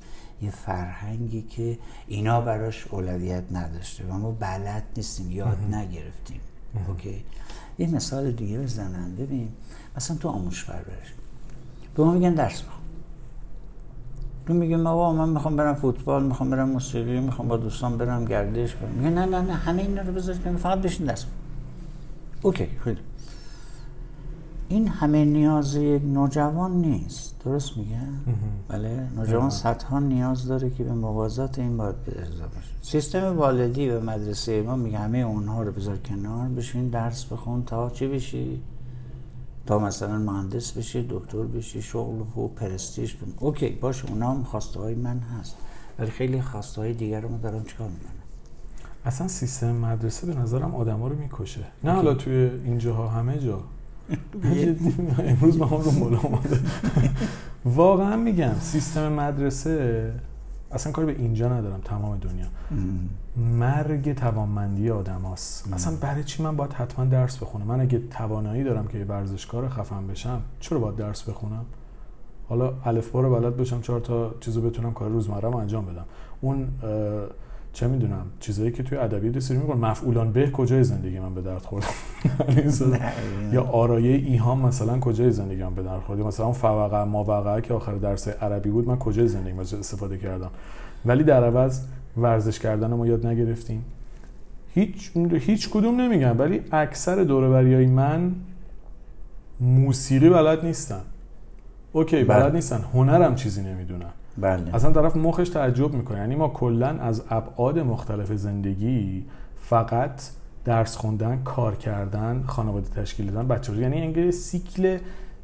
یه فرهنگی که اینا براش اولویت نداشته و ما بلد نیستیم یاد نگرفتیم. okay؟ یه مثال دیگه بزنم. ببین مثلا تو آموش پرورش. به ما میگن درس بخون. تو میگه بابا من می‌خوام برم فوتبال می‌خوام برم موسیقی می‌خوام با دوستان برم گردش برم. میگه نه نه نه همه اینا رو بذار فقط بشین درس بخون. okay خیلی. این همه نیاز یک نوجوان نیست درست میگم بله نوجوان صدها نیاز داره که به موازات این باید به باشه. سیستم والدی و مدرسه ما میگه همه اونها رو بذار کنار بشین درس بخون تا چی بشی؟ تا مثلا مهندس بشی دکتر بشی شغل و پرستیش. اوکی باشه اونا هم خواسته های من هست ولی خیلی خواسته های دیگر رو دارم چیکار می‌کنم اصلا سیستم مدرسه به نظرم آدما رو می‌کشه. نه حالا توی اینجاها همه جا. امروز ما هم رو مولا واقعا میگم سیستم مدرسه اصلا کاری به اینجا ندارم تمام دنیا. مرگ توانمندی آدم هست. اصلا برای چی من باید حتما درس بخونم؟ من اگه توانایی دارم که یه ورزشکار خفن بشم چرا باید درس بخونم؟ حالا الف رو بلد بشم چهار تا چیزو بتونم کار روزمره انجام بدم. اون چه می‌دونم چیزایی که توی ادبیات سری میگن مفعولان به کجای زندگی من به درد خورد؟ یا آرایه ایهام مثلا کجای زندگی من به درد خورد؟ مثلا فوقع ما که آخر درس عربی بود من کجای زندگی من استفاده کردم؟ ولی در عوض ورزش کردن ما یاد نگرفتیم. هیچ هیچ کدوم نمیگم ولی اکثر دوروبریای من موسیقی بلد نیستن. اوکی بلد. نیستن. هنرم چیزی نمی‌دونن. بله. اصلا طرف مخش تعجب می‌کنه. یعنی ما کلا از ابعاد مختلف زندگی فقط درس خوندن کار کردن خانواده تشکیل دادن بچه یعنی انگار سیکل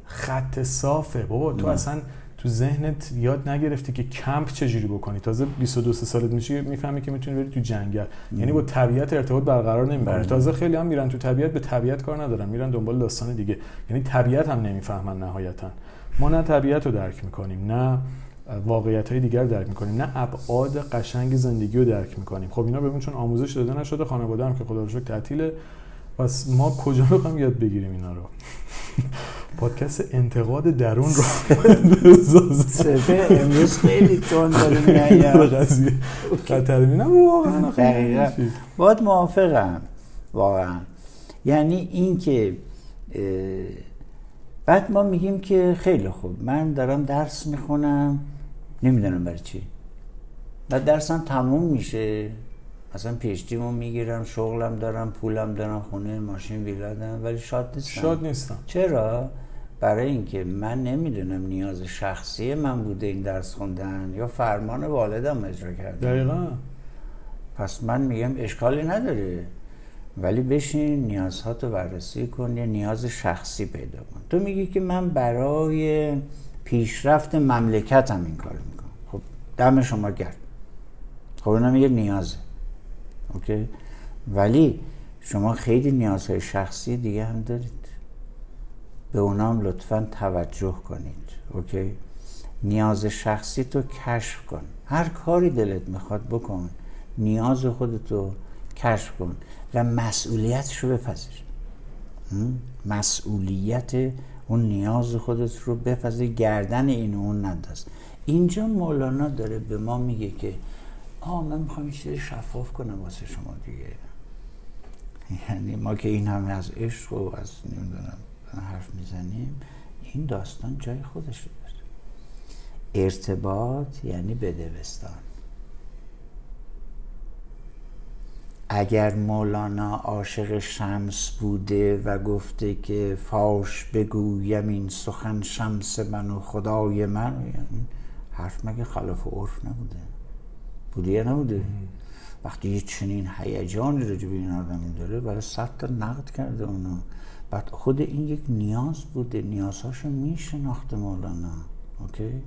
خط صافه. بابا تو اصلا تو ذهنت یاد نگرفتی که کمپ چجوری بکنی. تازه 22 سالت میشی می‌فهمی که می‌تونی بری تو جنگل. یعنی با طبیعت ارتباط برقرار نمی‌کنی. بله. تازه خیلی هم میرن تو طبیعت به طبیعت کار ندارن. میرن دنبال داستان دیگه. یعنی طبیعت هم نمی‌فهمن نهایتا. ما نه طبیعت رو درک می‌کنیم نه واقعیت های دیگر درک می‌کنیم. نه ابعاد قشنگ زندگی رو درک می‌کنیم. خب اینا بهمون چون آموزش داده نشده خانواده هم که خدا رو شکر تعطیله. پس ما کجا بخوام یاد بگیریم اینا رو؟ پادکست انتقاد درون رو. سفه امروز خیلی تون داره قضیه خطر نه واقعا باید موافقم. واقعا. یعنی این که بعد ما میگیم که خیلی خوب. من دارم درس می‌خونم. نمی‌دونم برای چی. و درسم تموم میشه. اصلا پیشتیمو می‌گیرم شغلم دارم پولم دارم خونه ماشین ویلا ولی شاد نیستم. شاد نیستم. چرا؟ برای اینکه من نمی‌دونم نیاز شخصی من بوده این درس خوندن یا فرمان والدم اجرا کردم دقیقا. پس من میگم اشکالی نداره. ولی بشین نیازهاتو بررسی کن یه نیاز شخصی پیدا کن. تو میگی که من برای پیشرفت مملکتم این کار می‌کنم خب دم شما گرد خب اونم یه نیازه. اوکی؟ ولی شما خیلی نیازهای شخصی دیگه هم دارید. به اونام لطفا توجه کنید. اوکی؟ نیاز شخصی تو کشف کن. هر کاری دلت می‌خواد بکن. نیاز خودتو کشف کن. و مسئولیتش رو بپذیر مسئولیت اون نیاز خودت رو بپذیر گردن این اون نداز. اینجا مولانا داره به ما میگه که آه من می‌خوام چیزی شفاف کنم واسه شما دیگه. یعنی ما که این همه از عشق و از نمی‌دونم حرف می‌زنیم این داستان جای خودش داره. ارتباط یعنی بدوستان. اگر مولانا عاشق شمس بوده و گفته که فاش بگویم این سخن شمس من و خدای من یعنی حرف مگه خلاف عرف نبوده؟ بوده یا نبوده؟ وقتی یه چنین هیجانی رو به این آدمی داره برای صد تا نقد کرده اونو. بعد خود این یک نیاز بوده نیازهاشو میشناخته مولانا اوکی؟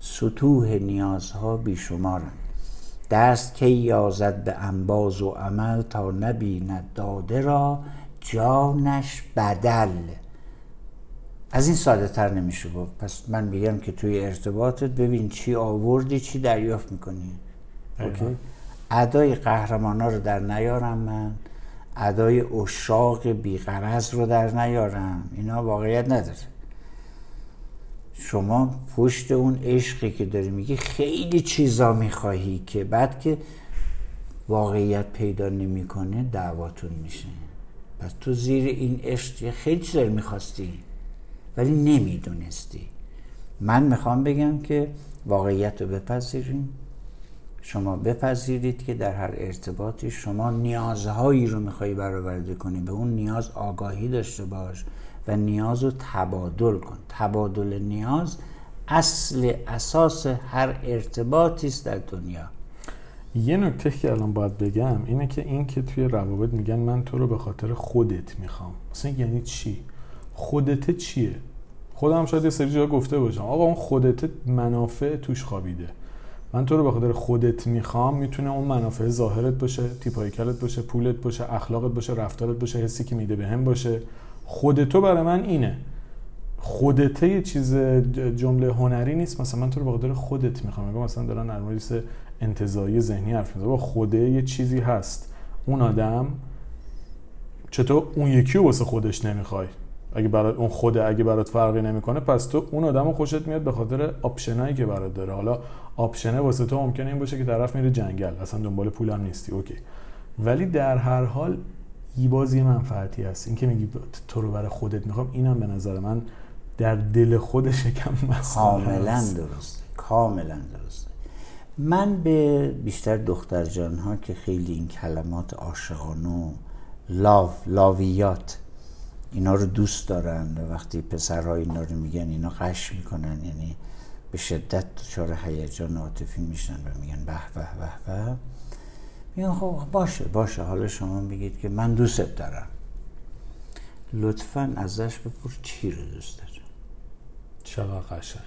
سطوح نیازها بیشمارن. دست کی یازد به انباز و عمل تا نبیند داده را جانش بدل. از این ساده تر نمیشه گفت. پس من میگم که توی ارتباطت ببین چی آوردی چی دریافت می‌کنی. اوکی؟ ادای قهرمان ها رو در نیارم من. ادای اشاق بیغرز رو در نیارم. اینا واقعیت نداره. شما پشت اون عشقی که داری میگی خیلی چیزا می‌خواهی که بعد که واقعیت پیدا نمی‌کنه دعواتون میشه. پس تو زیر این عشق خیلی چیزا می‌خواستی ولی نمی‌دونستی. من می‌خوام بگم که واقعیت رو بپذیریم شما بپذیرید که در هر ارتباطی شما نیازهایی رو میخوایی برآورده کنی. به اون نیاز آگاهی داشته باش. و نیاز رو تبادل کن. تبادل نیاز اصل اساس هر ارتباطی است در دنیا. یه نکته که الان باید بگم اینه که این که توی روابط میگن من تو رو به خاطر خودت می‌خوام. مثلا یعنی چی؟ خودت چیه؟ خودم شاید یه سری جا گفته باشم. آقا اون خودت منافع توش خوابیده. من تو رو به خاطر خودت می‌خوام می‌تونه اون منافع ظاهرت باشه تیپایکلت باشه پولت باشه اخلاقت باشه رفتارت باشه حسی که میده بهم باشه. خودتو برای من اینه. خودته یه چیز جمله هنری نیست. مثلا من تو رو خاطر خودت می‌خوام. میگم مثلا دارن در انتظایی ذهنی حرف می‌زنه با خوده یه چیزی هست. اون آدم چطور اون یکی رو واسه خودش نمی‌خوای؟ اگه برات اون خوده اگه برات فرقی نمی‌کنه پس تو اون آدمو خوشت میاد به خاطر آپشنایی که برات داره. حالا آپشنه واسه تو ممکنه این باشه که طرف میره جنگل. اصلا دنبال پولم نیستی. اوکی. ولی در هر حال یه بازی منفعتی هست. این که میگی تو رو برای خودت می‌خوام اینم به نظر من در دل خودش یکم کاملا درسته. کاملا درسته. من به بیشتر دختر جان ها که خیلی این کلمات عاشقانه و لاو لاویات اینا رو دوست دارن و وقتی پسرها اینا رو میگن اینا قش می‌کنن یعنی به شدت دچار هیجان عاطفی میشن و میگن به به به به. میگن خب باشه. باشه حالا شما میگید که من دوستت دارم. لطفا ازش بپر چی رو دوست داری. چقدر قشنگ.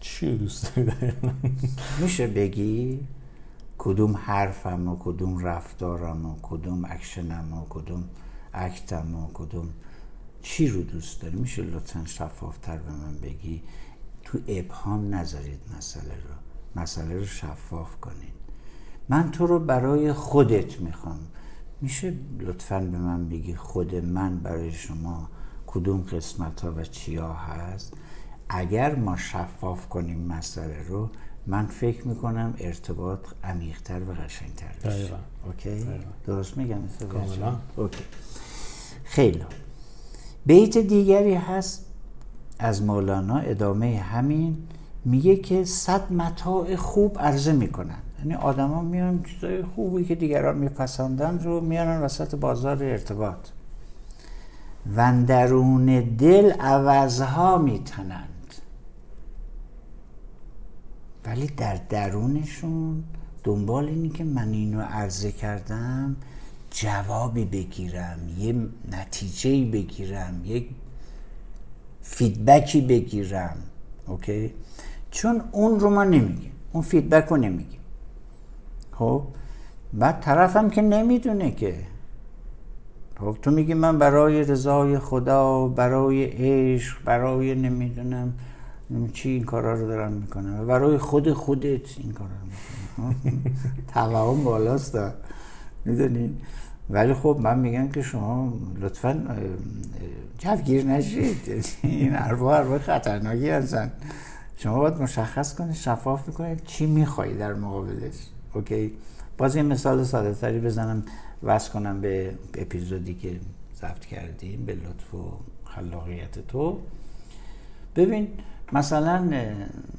چی رو دوست داری؟ میشه بگی کدوم حرفم و کدوم رفتارم و کدوم اکشنم و کدوم اکتم و کدوم چی رو دوست داری؟ میشه لطفا شفافتر به من بگی. تو ابهام نذارید مسئله رو. مسئله رو شفاف کنید. من تو رو برای خودت می‌خوام. میشه لطفا به من بگی خود من برای شما کدوم قسمت ها و چیا هست؟ اگر ما شفاف کنیم مسئله رو من فکر می‌کنم ارتباط عمیقتر و قشنگتر بشه اوکی؟ درست میگم کاملا. اوکی. خیلی. بیت دیگری هست از مولانا ادامه همین. میگه که صد متاع خوب عرضه می‌کنن. یعنی آدما میان چیزای خوبی که دیگران میپسندن رو میانن وسط بازار ارتباط. و درون دل عوضها میتنند. ولی در درونشون دنبال اینی که من اینو عرضه کردم جوابی بگیرم یه نتیجه بگیرم یک feedback ی بگیرم okay؟ چون اون رو ما نمیگیم اون feedback رو نمیگیم. خب بعد طرفم که نمی‌دونه که. خب تو میگی من برای رضای خدا برای عشق برای نمی‌دونم چی این کارا رو دارم می‌کنم. برای خود خودت این کارا رو می‌کنم. توهم بالاست. می‌دونی؟ ولی خب من میگم که شما لطفا جوگیر نشید. این حرفا حرفا خطرناکی هستن. شما باید مشخص کنید شفاف می‌کنید چی میخوایی در مقابلش. اوکی. باز یه مثال ساده تری بزنم وصل کنم به اپیزودی که ضبط کردیم به لطف و خلاقیت تو. ببین مثلا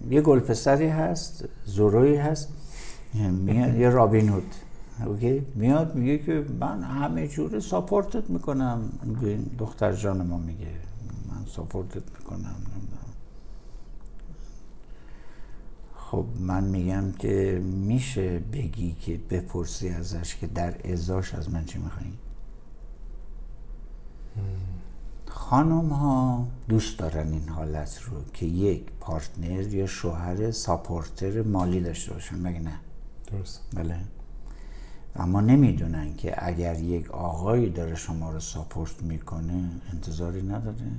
یه گلپسری هست زوروی هست یه رابین هود. okay؟ میاد میگه که من همه جوره support ت می‌کنم. دختر جان ما میگه من support ت می‌کنم. خب من میگم که میشه بگی که بپرسی ازش که در ازاش از من چی میخوایی خانم ها دوست دارن این حالت رو که یک partner یا شوهر supporter مالی داشته باشن مگه نه؟ درست. بله. اما نمی‌دونن که اگر یک آقایی داره شما رو ساپورت می‌کنه انتظاری نداره؟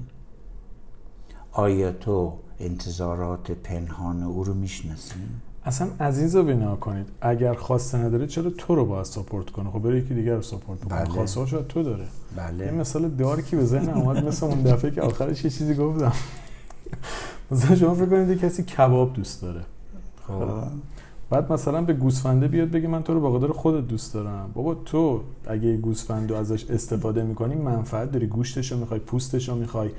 آیا تو انتظارات پنهان او رو می‌شناسی؟ اصلا عزیز رو بنا کنید. اگر خواسته نداره چرا تو رو باید ساپورت کنه خب بره یکی دیگر رو ساپورت کنه بله. خواسته شاید تو داره. بله. یه مثال دارکی به ذهن اومد مثل اون دفعه که آخرش یه چیزی گفتم. مثلا شما فکر کنید کسی کباب دوست داره. خب. بعد مثلا به گوسفنده بیاد بگه من تو رو با قدر خودت دوست دارم. بابا تو اگه گوسفند رو ازش استفاده می‌کنی منفعت داری. گوشتش رو می‌خوای پوستش رو می‌خوای.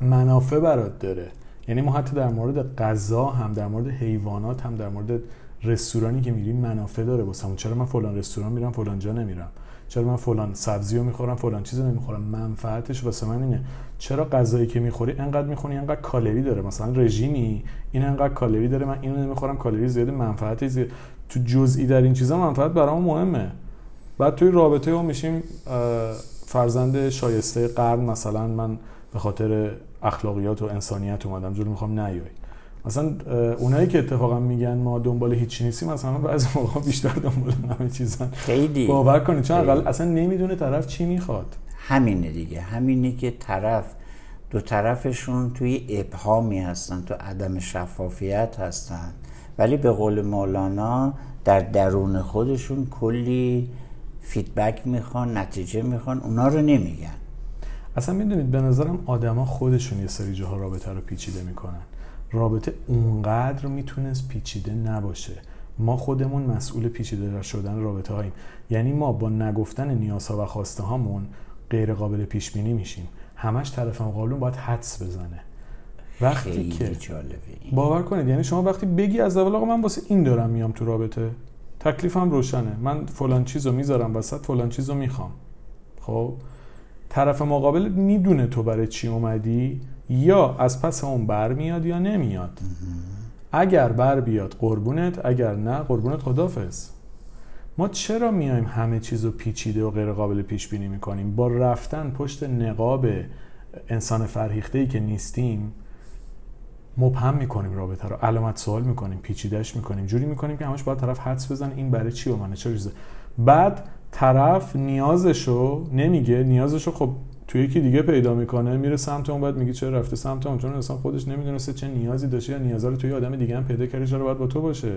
منافع برات داره. یعنی ما حتی در مورد غذا هم در مورد حیوانات هم در مورد رستورانی که میریم منافع داره واسمون. چرا من فلان رستوران میرم فلان جا نمیرم؟ چرا من فلان سبزی رو می‌خورم فلان چیز رو نمی‌خورم؟ منفعتش واسه من اینه. چرا غذایی که می‌خوری انقدر می‌خونی انقدر کالری داره؟ مثلا رژیمی این انقدر کالری داره من اینو نمی‌خورم کالری زیاده منفعت زیاد. تو جزئی در این چیزا منفعت برام مهمه. بعد توی رابطه اون میشیم فرزند شایسته قرن مثلا من به خاطر اخلاقیات و انسانیت اومدم جلو می‌خوام نیای. مثلا اونایی که اتفاقا میگن ما دنبال هیچی نیستیم مثلا بعضی موقع بیشتر دنبال همه چیزن. خیلی. باور کنید چون اقل اصلا نمی‌دونه طرف چی می‌خواد. همینه دیگه. همینه که طرف دو طرفشون توی ابهامی هستن تو عدم شفافیت هستن. ولی به قول مولانا در درون خودشون کلی فیدبک می‌خوان نتیجه می‌خوان اونا رو نمیگن. اصلا می‌دونید به نظرم آدما خودشون یه سری جاها رابطه رو پیچیده می‌کنن. رابطه اونقدر می‌تونست پیچیده نباشه. ما خودمون مسئول پیچیده شدن رابطه هاییم. یعنی ما با نگفتن نیازها و خواسته هامون غیر قابل پیش بینی میشیم. همش طرف مقابلون باید حدس بزنه. وقتی خیلی که جالبه این. باور کنید یعنی شما وقتی بگی از اول آقا من واسه این دارم میام تو رابطه تکلیفم روشنه. من فلان چیزو می‌ذارم وسط فلان چیزو می‌خوام. خب؟ طرف مقابل می‌دونه تو برای چی اومدی یا از پس اون بر میاد یا نمیاد. اگر بر بیاد قربونت اگر نه قربونت خدافز ما چرا میایم همه چیزو پیچیده و غیر قابل پیش بینی می‌کنیم؟ با رفتن پشت نقاب انسان فرهیخته ای که نیستیم مبهم می‌کنیم رابطه رو. علامت سوال می‌کنیم پیچیدهش می‌کنیم جوری می‌کنیم که همش باید طرف حدس بزنه این برای چی اومده چه چیزه بعد طرف نیازشو نمیگه نیازشو خب توی یکی دیگه پیدا می‌کنه میره سمت اون بعد میگه چرا رفته سمت اون؟ چون اصلا خودش نمی‌دونسته چه نیازی داشته یا نیازا رو توی آدم دیگه هم پیدا کرده چرا باید با تو باشه.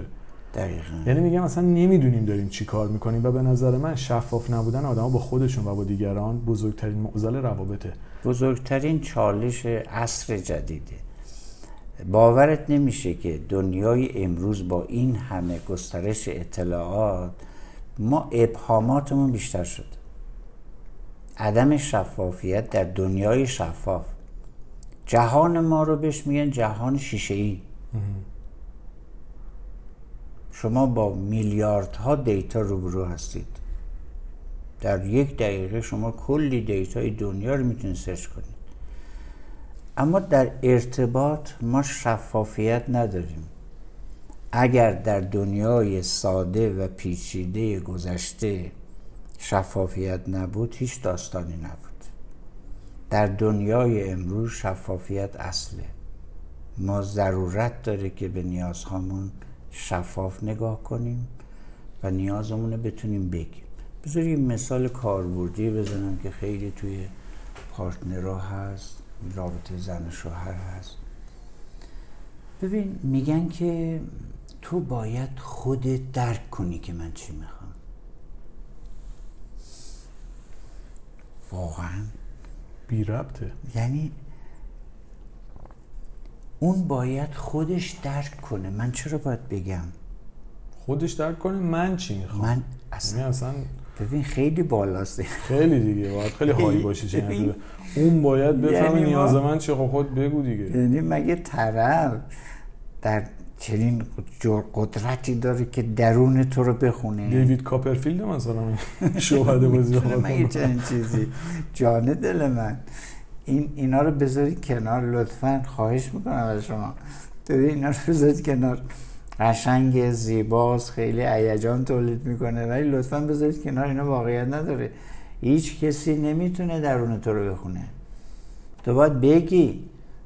دقیقا. یعنی میگم اصلا نمی‌دونیم داریم چی کار می‌کنیم و به نظر من شفاف نبودن آدما با خودشون و با دیگران بزرگترین معضل روابطه. بزرگترین چالش عصر جدیده. باورت نمیشه که دنیای امروز با این همه گسترش اطلاعات ما ابهاماتمون بیشتر شد. عدم شفافیت در دنیای شفاف. جهان ما رو بهش میگن جهان شیشه ای شما با میلیاردها data روبرو هستید. در یک دقیقه شما کلی data ی دنیا رو می‌تونید search کنید. اما در ارتباط ما شفافیت نداریم. اگر در دنیای ساده و پیچیده گذشته شفافیت نبود هیچ داستانی نبود. در دنیای امروز شفافیت اصله. ما ضرورت داره که به نیازهامون شفاف نگاه کنیم و نیازمون رو بتونیم بگیم. بذار یه مثال کاربردی بزنم که خیلی توی پارتنرها هست رابطه زن و شوهر هست. ببین میگن که تو باید خودت درک کنی که من چی می‌خوام. واقعا. بی ربطه. یعنی اون باید خودش درک کنه. من چرا باید بگم؟ خودش درک کنه من چی می‌خوام. من یعنی اصلا اصلا ببین خیلی بالاست. خیلی دیگه باید خیلی هایی باشی چه یعنی اون باید بفهمه یعنی نیاز من چیه خب خود بگو دیگه. یعنی مگه طرف در چنین قدرتی داره که درون تو رو بخونه. دیوید کاپرفیلد مثلا شوهد بازی رو مگه چنین چیزی. جان دل من. این اینا رو بذارید کنار لطفا خواهش می‌کنم از شما. ببین اینا رو بذارید کنار. قشنگ زیباست خیلی هیجان تولید می‌کنه ولی لطفا بذارید کنار اینا واقعیت نداره. هیچ کسی نمی‌تونه درون تو رو بخونه. تو باید بگی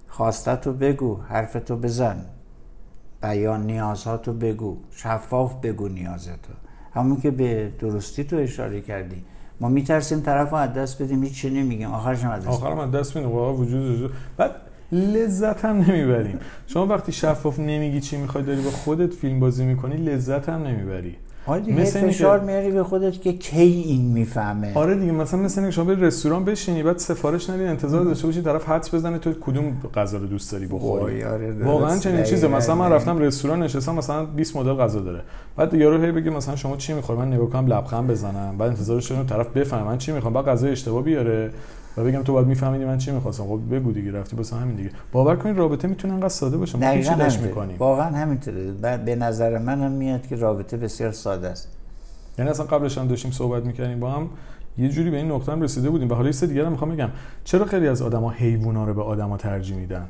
خواستتو بگو حرفتو بزن. بیان نیازهاتو بگو. شفاف بگو نیازتو همون که به درستی تو اشاره کردی. ما میترسیم طرف رو از دست بدیم هیچ چی نمیگیم. آخرش هم از دست آخرم از دست میده واقعا وجود وجود بعد لذت هم نمی‌بریم. شما وقتی شفاف نمیگی چی می‌خوای داری با خودت فیلم بازی می‌کنی لذت هم نمی‌بری. آره دیگه مثل فشار که- میاری به خودت که کی این می‌فهمه؟ آره دیگه مثلا مثل اینکه شما به رستوران بشینی بعد سفارش ندی انتظار داشته باشی طرف حدس بزنه تو کدوم غذا رو دوست داری بخوری. آره،. واقعا چنین چیزه. مثلا من. رفتم رستوران نشستم مثلا 20 مدل غذا داره. بعد یارو هی بگه مثلا شما چی می‌خوای؟ من نگاه کنم لبخند بزنم. بعد انتظارش دارم طرف بفهمه من چی می‌خوام؟ بعد غذا اشتباه بیاره. و بگم تو باید میفهمیدی من چی می‌خواستم. خب بگو دیگه رفتی واسه همین دیگه. باور کنید رابطه می‌تونه انقدر ساده باشه. ما پیچیدش همینطوره. می‌کنیم. واقعا همینطوره. به نظر من هم میاد که رابطه بسیار ساده است. یعنی اصلا قبلش هم داشتیم صحبت می‌کردیم با هم. یه جوری به این نقطه هم رسیده بودیم. و حالا یه دیگه هم می‌خوام بگم. چرا خیلی از آدما حیوونا رو به آدما ترجیح میدن؟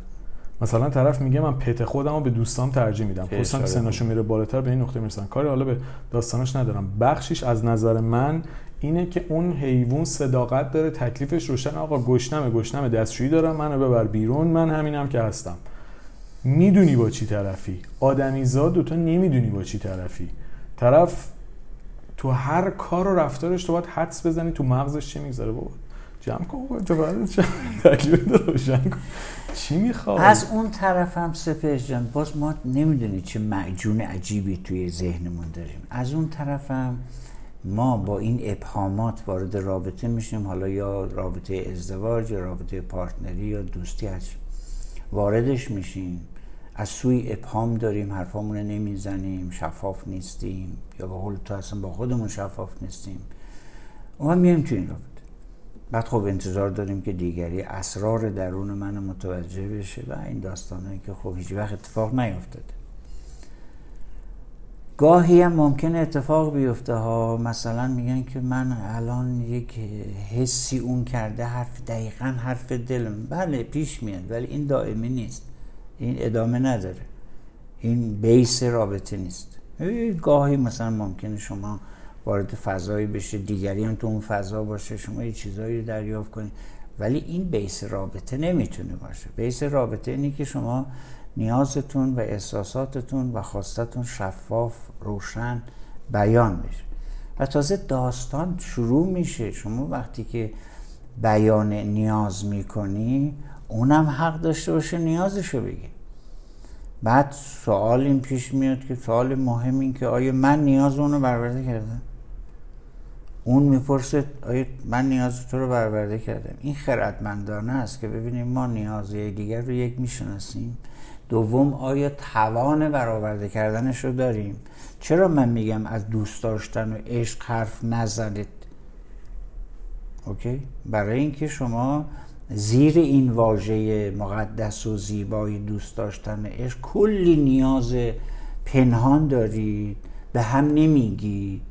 مثلا طرف میگه من پت خودم رو به دوستام ترجیح میدم. خصوصا که سنشون میره بالاتر به این نقطه می‌رسن. کاری حالا به داستانش ندارم. بخشیش از نظر من اینه که اون حیوان صداقت داره تکلیفش روشن. آقا گشنمه گشنمه دستشویی دارم منو ببر بیرون من همینم که هستم. می‌دونی با چی طرفی؟ آدمیزاد و تو نمی‌دونی با چی طرفی. طرف تو هر کار و رفتارش تو باید حدس بزنی تو مغزش چی میگذره؟ بابا جمع کن تو باید روشن کن. چی می‌خواد از اون طرف هم سپهر جان باز ما نمی‌دونی چه معجون عجیبی توی ذهنمون داریم. از اون طرف هم ما با این ابهامات وارد رابطه میشیم. حالا یا رابطه ازدواج یا رابطه پارتنری یا دوستی هست. واردش میشیم. از سوی ابهام داریم حرفامون رو نمی‌زنیم شفاف نیستیم. یا به قول تو اصلا با خودمون شفاف نیستیم. و میایم تو این رابطه. بعد خب انتظار داریم که دیگری اسرار درون من متوجه بشه و این داستانهایی که خب هیچ وقت اتفاق نیفتاده. گاهی هم ممکنه اتفاق بیفته ها. مثلا میگن که من الان یک حسی اون کرده حرف دقیقا حرف دلم. بله پیش میاد ولی این دائمی نیست. این ادامه نداره. این بیس رابطه نیست. گاهی مثلا ممکنه شما وارد فضایی بشه دیگری هم تو اون فضا باشه شما یه چیزایی رو دریافت کنید ولی این بیس رابطه نمی‌تونه باشه. بیس رابطه اینه که شما نیازتون و احساساتتون و خواستتون شفاف روشن بیان بشه. و تازه داستان شروع میشه. شما وقتی که بیان نیاز می‌کنی اونم حق داشته باشه نیازشو بگه بعد سوال این پیش میاد که سوال مهم این که آیا من نیاز اونو برآورده کردم؟ اون می‌پرسه آیا من نیاز تو رو برآورده کردم؟ این خردمندانه است که ببینیم ما نیازهای دیگر رو یک می‌شناسیم. دوم آیا توان برآورده کردنش رو داریم؟ چرا من میگم از دوست داشتن و عشق حرف نزنید؟ اوکی؟ برای اینکه شما زیر این واژه مقدس و زیبای دوست داشتن عشق کلی نیاز پنهان دارید به هم نمیگید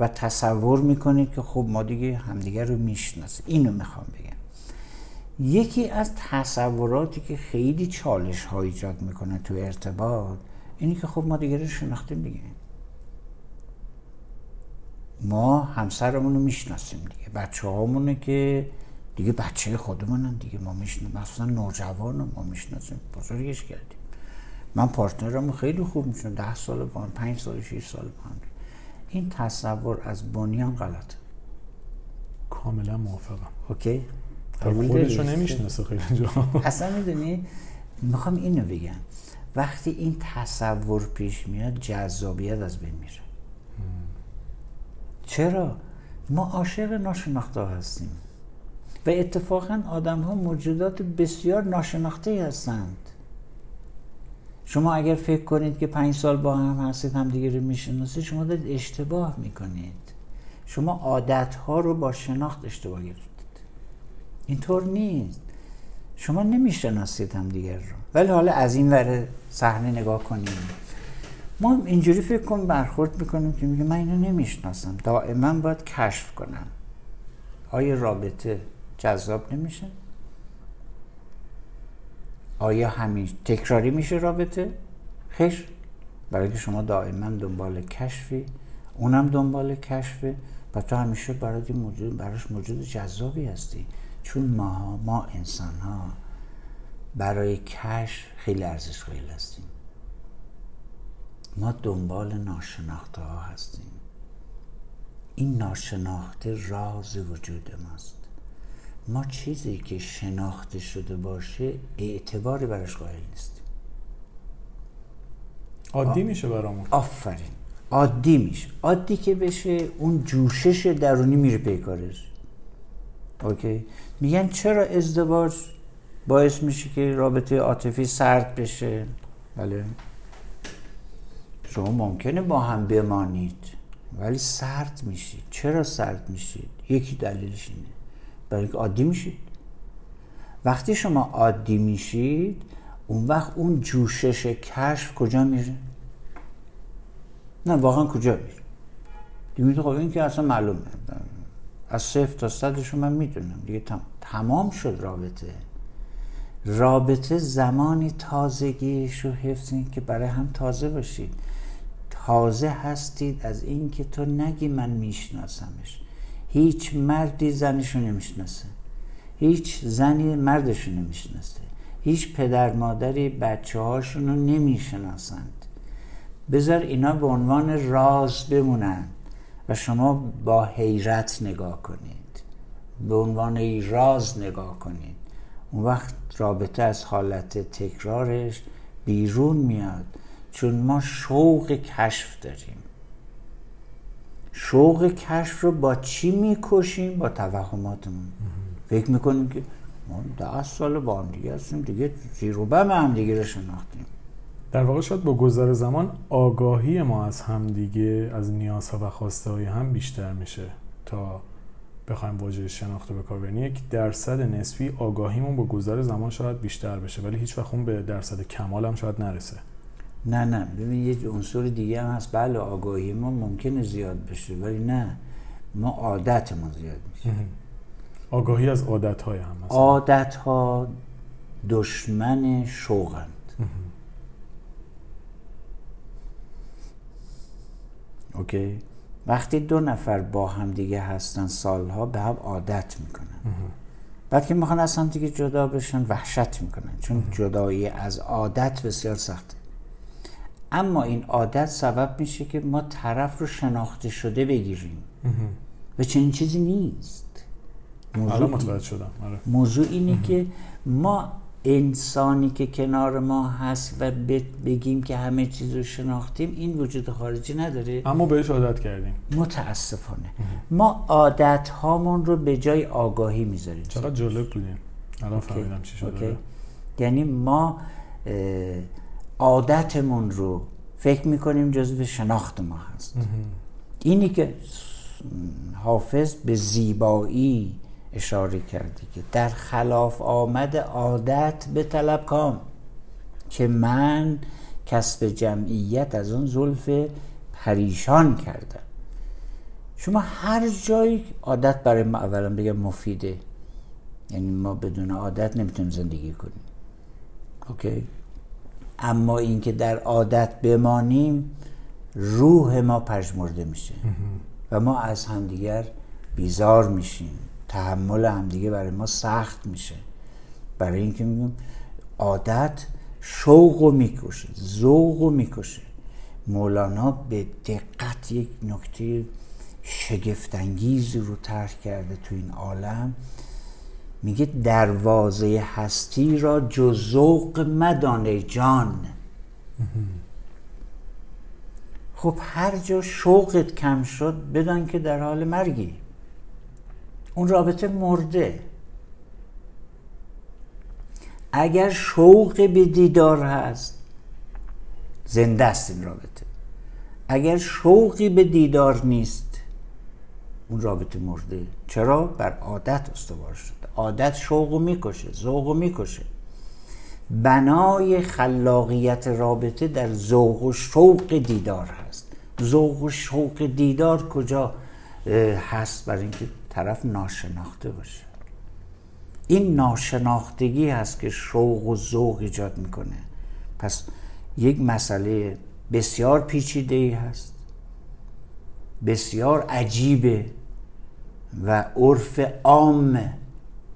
و تصور می‌کنید که خب ما دیگه همدیگه رو می‌شناسیم. اینو می‌خوام بگم. یکی از تصوراتی که خیلی چالش ها ایجاد می‌کنه تو ارتباط اینی که خب ما دیگه رو شناختیم دیگه. ما همسرمون رو می‌شناسیم دیگه. بچه هامونه که دیگه بچه خودمونن دیگه. ما می‌شناسیم مثلا نوجوان رو ما می‌شناسیم. بزرگش کردیم. من partner مو خیلی خوب می‌شناسم ده سال با هم پنج سال شیش سال با هم. این تصور از بنیان غلطه. کاملا موافقم. okay؟ خودش رو نمی‌شناسه خیلی جا. اصلا می‌دونی می‌خوام اینو بگم. وقتی این تصور پیش میاد جذابیت از بین میره. چرا؟ ما عاشق ناشناخته هستیم. و اتفاقا آدم ها موجودات بسیار ناشناخته هستند. شما اگر فکر کنید که پنج سال با هم هستید هم دیگه رو می‌شناسید شما دارید اشتباه می‌کنید. شما عادت ها رو با شناخت اشتباه گرفتید. اینطور نیست. شما نمی‌شناسید هم دیگر رو. ولی حالا از این ور صحنه نگاه کنیم. ما اینجوری فکر کن برخورد می‌کنیم که میگه من اینو نمی‌شناسم. دائما باید کشف کنم. آیا رابطه جذاب نمیشه؟ آیا همین تکراری میشه رابطه؟ خیر. برای که شما دائما دنبال کشفی اونم دنبال کشفه و تو همیشه برای موجود براش موجود جذابی هستی. چون ما ما انسان ها برای کشف خیلی ارزش قائل هستیم. ما دنبال ناشناخته ها هستیم. این ناشناخته راز وجود ماست. ما چیزی که شناخته شده باشه اعتباری براش قائل نیستیم. عادی میشه برامون؟ آفرین. عادی میشه. عادی که بشه اون جوشش درونی میره پیکارش اوکی. میگن چرا ازدواج باعث میشه که رابطه عاطفی سرد بشه؟ بله. شما ممکنه با هم بمانید ولی سرد میشید. چرا سرد میشید؟ یکی دلیلش اینه. برای اینکه عادی میشید. وقتی شما عادی میشید اون وقت اون جوشش کشف کجا میره؟ نه واقعا کجا میره؟ دیگه خب این که اصلا معلومه از صفر تا صدش من می‌دونم. دیگه تمام شد رابطه. رابطه زمانی تازگیش رو حفظ که برای هم تازه باشید. تازه هستید از اینکه تو نگی من میشناسمش. هیچ مردی زنشو نمی‌شناسه. هیچ زنی مردشو نمی‌شناسه. هیچ پدر مادری بچه هاشون رو نمی‌شناسند. بذار اینا به عنوان راز بمونن. و شما با حیرت نگاه کنید. به عنوان راز نگاه کنید. اون وقت رابطه از حالت تکرارش بیرون میاد. چون ما شوق کشف داریم. شوق کشف رو با چی می‌کشیم؟ با توهماتمون. فکر می‌کنیم که ما ده سال با هم دیگه هستیم. دیگه زیرو بم هم دیگه رو شناختیم. در واقع شاید با گذر زمان آگاهی ما از هم دیگه از نیازها و خواسته های هم بیشتر میشه تا بخوایم واژه شناخته به کار بریم. یک درصد نسبی آگاهیمون با گذر زمان شاید بیشتر بشه ولی هیچ وقت اون به درصد کمال هم شاید نرسه. نه نه. ببین یه عنصر دیگه هم هست. بله آگاهی ما ممکنه زیاد بشه ولی نه. ما عادتمون زیاد میشه. آگاهی از عادت های هم عادت ها دشمن شوقند اوکی وقتی دو نفر با هم دیگه هستن سالها به هم عادت می‌کنن. بعد که می‌خوان از هم دیگه جدا بشن وحشت می‌کنن. چون جدایی از عادت بسیار سخته. اما این عادت سبب میشه که ما طرف رو شناخته شده بگیریم. و چنین چیزی نیست. موضوع, شدم. آره. موضوع اینه که ما انسانی که کنار ما هست و بگیم که همه چیز رو شناختیم این وجود خارجی نداره. اما بهش عادت کردیم. متاسفانه. ما عادت هامون رو به جای آگاهی می‌ذاریم. چقدر جالب بودیم الان فهمیدم چی شده. یعنی ما عادتمون رو فکر می‌کنیم جزو شناخت ما هست. اینی که حافظ به زیبایی اشاره کردی که در خلاف آمد عادت به طلب کام که من کسب جمعیت از اون زلف پریشان کردم. شما هر جایی عادت برای ما اولا بگم مفیده یعنی ما بدون عادت نمی‌تونیم زندگی کنیم. اوکی؟ اما اینکه در عادت بمانیم روح ما پژمرده میشه و ما از همدیگر بیزار میشیم. تحمل همدیگه برای ما سخت میشه. برای اینکه میگم عادت شوق و می‌کشه ذوق و می‌کشه. مولانا به دقت یک نکته شگفتانگیزی رو طرح کرده تو این عالم. میگه دروازه هستی را جز ذوق مدانه جان. خب هر جا شوقت کم شد بدان که در حال مرگی. اون رابطه مرده. اگر شوق به دیدار هست زنده است این رابطه. اگر شوقی به دیدار نیست اون رابطه مرده. چرا؟ بر عادت استوار شده. عادت شوق می‌کشه ذوق می‌کشه. بنای خلاقیت رابطه در ذوق و شوق دیدار هست. ذوق و شوق دیدار کجا هست؟ برای اینکه طرف ناشناخته باشه. این ناشناختگی هست که شوق و ذوق ایجاد می‌کنه. پس یک مسئله بسیار پیچیده ای هست بسیار عجیبه و عرف عام.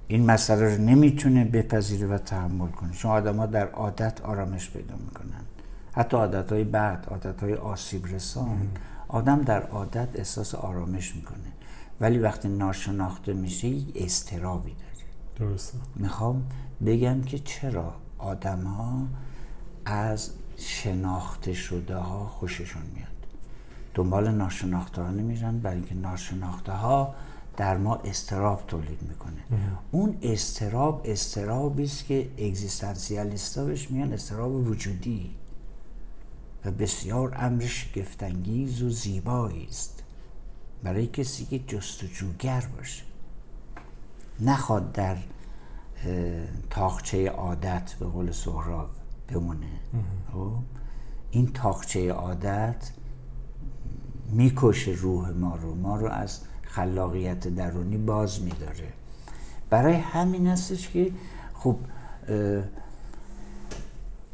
این مسئله رو نمی‌تونه بپذیره و تحمل کنه. چون آدم ها در عادت آرامش پیدا می‌کنن. حتی عادت های بعد عادت های آسیب رسان آدم در عادت احساس آرامش می‌کنه. ولی وقتی ناشناخته میشه یک استرابی داره درسته. می‌خوام بگم که چرا آدم ها از شناخته شده ها خوششون میاد؟ دنبال ناشناخته ها نمیرن برای اینکه ناشناخته ها در ما استراب تولید می‌کنه. اون استراب استرابی است که اگزیستانسیالیستا بهش میان استراب وجودی و بسیار امر شگفتانگیز و زیبایی است. برای کسی که جستجوگر باشه. نخواد در تاخچه عادت به قول سهراب بمونه. خب؟ این تاخچه عادت می‌کشه روح ما رو. ما رو از خلاقیت درونی باز میداره. برای همین هستش که خب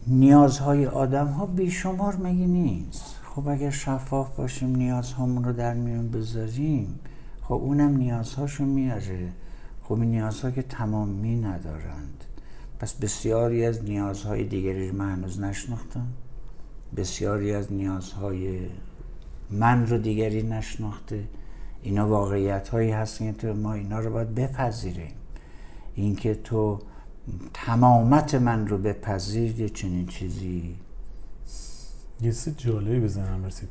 نیازهای آدم ها بیشمار مگه نیست؟ خب اگر شفاف باشیم نیازهامون رو در میون بذاریم خب اونم نیازهاشو میاره. خب این نیازها که تمامی ندارند. پس بسیاری از نیازهای دیگری رو من هنوز نشناختم. بسیاری از نیازهای من رو دیگری نشناخته. اینا واقعیت هایی هستن که ما اینا رو باید بپذیریم. اینکه تو تمامت من رو بپذیر یه چنین چیزی یه چیز جالبی بزنم رسید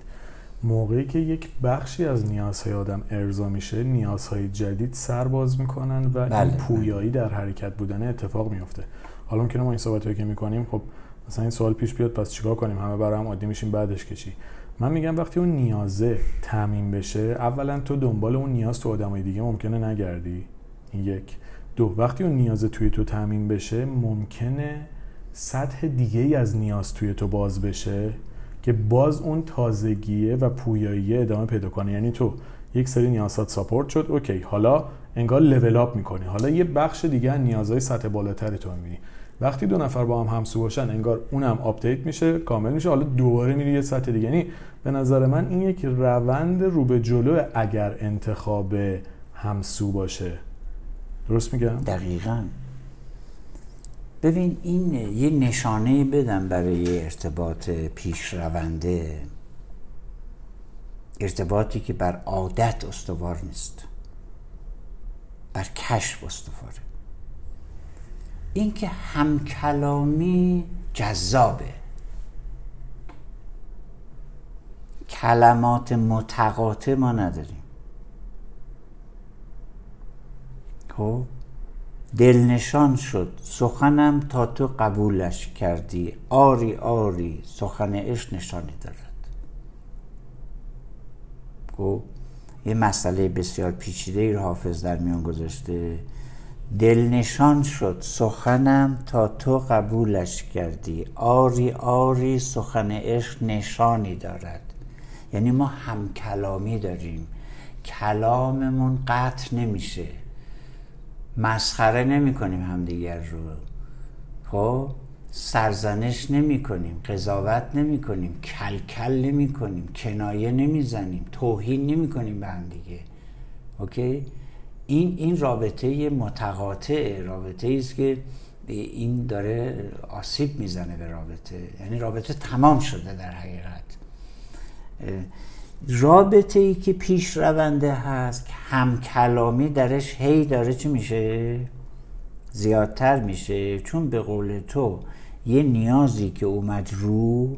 موقعی که یک بخشی از نیازهای آدم ارضا میشه نیازهای جدید سر باز می‌کنن و بله، این بله. پویایی در حرکت بودن اتفاق میفته حالا ممکنه ما این صحبت که می‌کنیم خب مثلا این سوال پیش بیاد پس چیکار کنیم؟ همه برای هم عادی میشیم بعدش که چی؟ من میگم وقتی اون نیازه تعمین بشه اولا تو دنبال اون نیاز تو آدمای دیگه ممکنه نگردی. این یک. دو وقتی اون نیازه توی تو تعمین بشه ممکنه سطح دیگه ای از نیاز توی تو باز بشه. که باز اون تازگیه و پویایی ادامه پیدا کنه. یعنی تو یک سری نیازات ساپورت شد اوکی. حالا انگار level up می‌کنی. حالا یه بخش دیگه از نیازهای سطح بالاتر تو می‌بینی. وقتی دو نفر با هم همسو باشن انگار اونم update میشه کامل میشه. حالا دوباره میری یه سطح دیگه. یعنی به نظر من این یک روند رو به جلو اگر انتخاب همسو باشه. درست میگم؟ دقیقا. ببین این یه نشانه بدم برای ارتباط پیشرونده. ارتباطی که بر عادت استوار نیست بر کشف استواره. اینکه همکلامی جذابه. کلمات متقاطع ما نداریم. خب؟ دلنشان شد. سخنم تا تو قبولش کردی. آری آری سخن عشق نشانی دارد. خب یه مسئله بسیار پیچیده ای رو حافظ در میان گذاشته. دلنشان شد. سخنم تا تو قبولش کردی. آری آری سخن عشق نشانی دارد. یعنی ما هم کلامی داریم. کلاممون قطع نمیشه. مسخره نمی کنیم همدیگر رو. خب؟ سرزنش نمی کنیم قضاوت نمی کنیم کل کل نمی کنیم کنایه نمی زنیم توهین نمی کنیم به هم دیگه. اوکی؟ این این رابطه متقاطع رابطه است که این داره آسیب می‌زنه به رابطه. یعنی رابطه تمام شده در حقیقت. رابطه ای که پیش رونده هست هم کلامی درش هی داره چی میشه؟ زیادتر میشه. چون به قول تو یه نیازی که اومد رو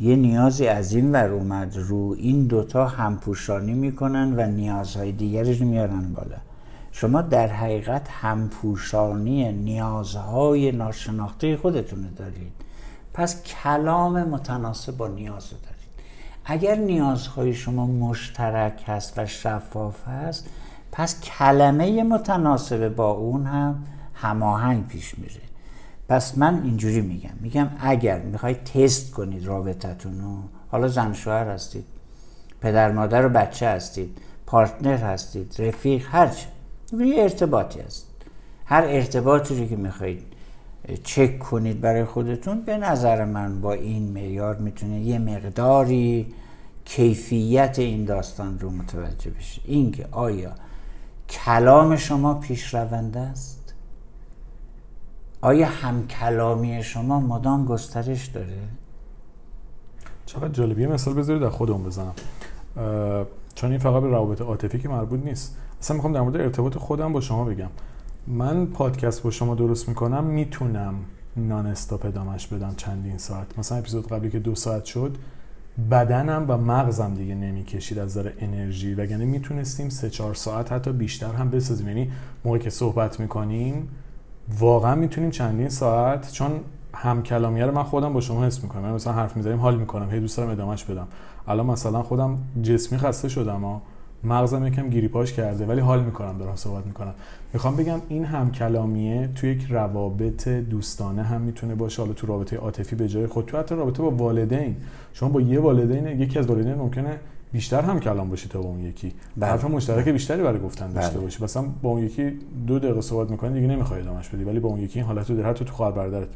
یه نیازی از این ور اومد رو این دوتا همپوشانی می‌کنن و نیازهای دیگرش میارن بالا. شما در حقیقت همپوشانی نیازهای ناشناخته خودتون دارید. پس کلام متناسب با نیاز اگر نیازهای شما مشترک هست و شفاف هست پس کلمه متناسب با اون هم هماهنگ پیش میره. پس من اینجوری میگم. میگم اگر می‌خواید تست کنید رابطتون رو حالا زن شوهر هستید پدر مادر و بچه هستید پارتنر هستید رفیق هرچی یه ارتباطی هست. هر ارتباطی رو که می‌خواید چک کنید برای خودتون. به نظر من با این معیار می‌تونید یه مقداری کیفیت این داستان رو متوجه بشید اینکه آیا کلام شما پیش رونده است؟ آیا هم کلامی شما مدام گسترش داره؟ چقدر جالبیه مثال بذارید در خودمون بزنم. چون این فقط به روابط عاطفی که مربوط نیست. اصلا می‌خوام در مورد ارتباط خودم با شما بگم. من پادکست با شما درست می‌کنم می‌تونم نان استاپ ادامش بدم چندین ساعت. مثلا اپیزود قبلی که دو ساعت شد بدنم و مغزم دیگه نمی‌کشید از نظر انرژی وگرنه می‌تونستیم سه چهار ساعت حتی بیشتر هم بسازیم. یعنی موقعی که صحبت می‌کنیم واقعا می‌تونیم چندین ساعت چون هم کلامیه رو من خودم با شما حس می‌کنم. من مثلا حرف می‌زنیم حال می‌کنم هی دوست دارم ادامهش بدم. الان مثلا خودم جسمی خسته شدم و مغزم یکم گیری پاش کرده ولی حال می‌کنم دارم صحبت می‌کنم. می‌خوام بگم این هم کلامیه توی یک روابط دوستانه هم می‌تونه باشه. حالا تو رابطه عاطفی به جای خود تو حتی رابطه با والدین. شما با یه والدین یکی از والدین ممکنه بیشتر هم کلام باشی تا با اون یکی. بله. حرف مشترک بیشتری برای گفتن داشته بله. باشی. مثلا با اون یکی دو دقیقه صحبت می‌کنی دیگه نمی‌خوای ادامش بدی. ولی با اون یکی این حالت رو حتی تو خواهر برادرت.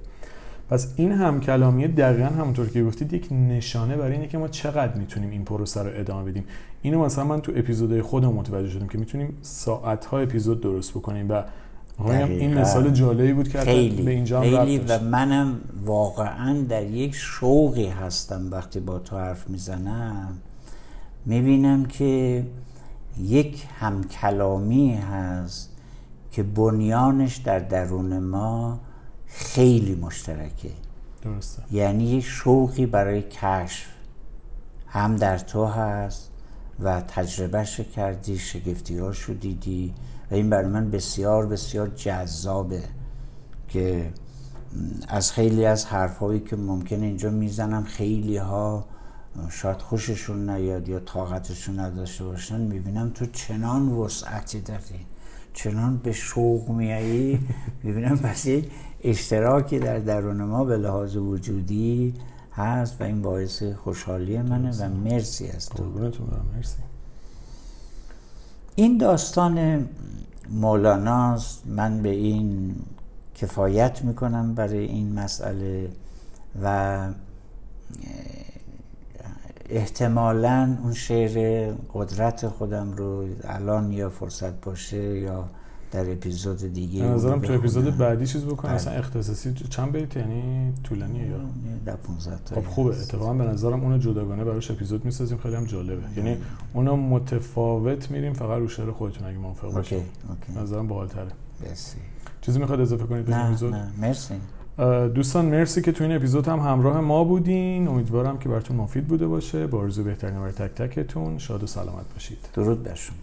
پس این هم کلامیه دقیقا همونطور که گفتید یک نشانه برای اینه که ما چقدر می‌تونیم این پروسه رو ادامه بدیم. اینو مثلا من تو اپیزودهای خودم متوجه شدم که می‌تونیم ساعت ها اپیزود درست بکنیم و این مثال جالبی بود که خیلی. به اینجا خیلی و منم واقعا در یک شوقی هستم وقتی با تو حرف می‌زنم. می‌بینم که یک همکلامی هست که بنیانش در درون ما خیلی مشترکه. درسته. یعنی یک شوقی برای کشف. هم در تو هست و تجربهش کردی شگفتی رو دیدی و این برای من بسیار بسیار جذابه که از خیلی از حرفهایی که ممکن اینجا می‌زنم خیلی ها شاید خوششون نیاد یا طاقتشون نداشته باشن. می‌بینم تو چنان وسعتی داری چنان به شوق میایی می‌بینم پس اشتراکی در درون ما به لحاظ وجودی هست و این باعث خوشحالی منه و مرسی از تو. مرسی. این داستان مولاناست من به این کفایت می‌کنم برای این مسئله و احتمالا اون شعر قدرت خودم رو الان یا فرصت باشه یا در اپیزود دیگه نظرم تو اپیزود بعدی چیز بکنم بله. اختصاصی چند بیت؟ یعنی طولانی یا؟ در 15 تا خب خوبه اتفاقا به نظرم اونو جداگانه براش اپیزود می‌سازیم خیلی هم جالبه. یعنی اونو متفاوت میریم فقط رو شعر خودتون اگه موافق باشید اوکی. نظرم باحال تره مرسی. چیزی می‌خواد اضافه کنید به اپیزود؟ نه. مرسی. دوستان مرسی که تو این اپیزود هم همراه ما بودین. امیدوارم که براتون مفید بوده باشه. با آرزو بهترین برای تک تکتون شاد و سلامت باشید. درود بر شما.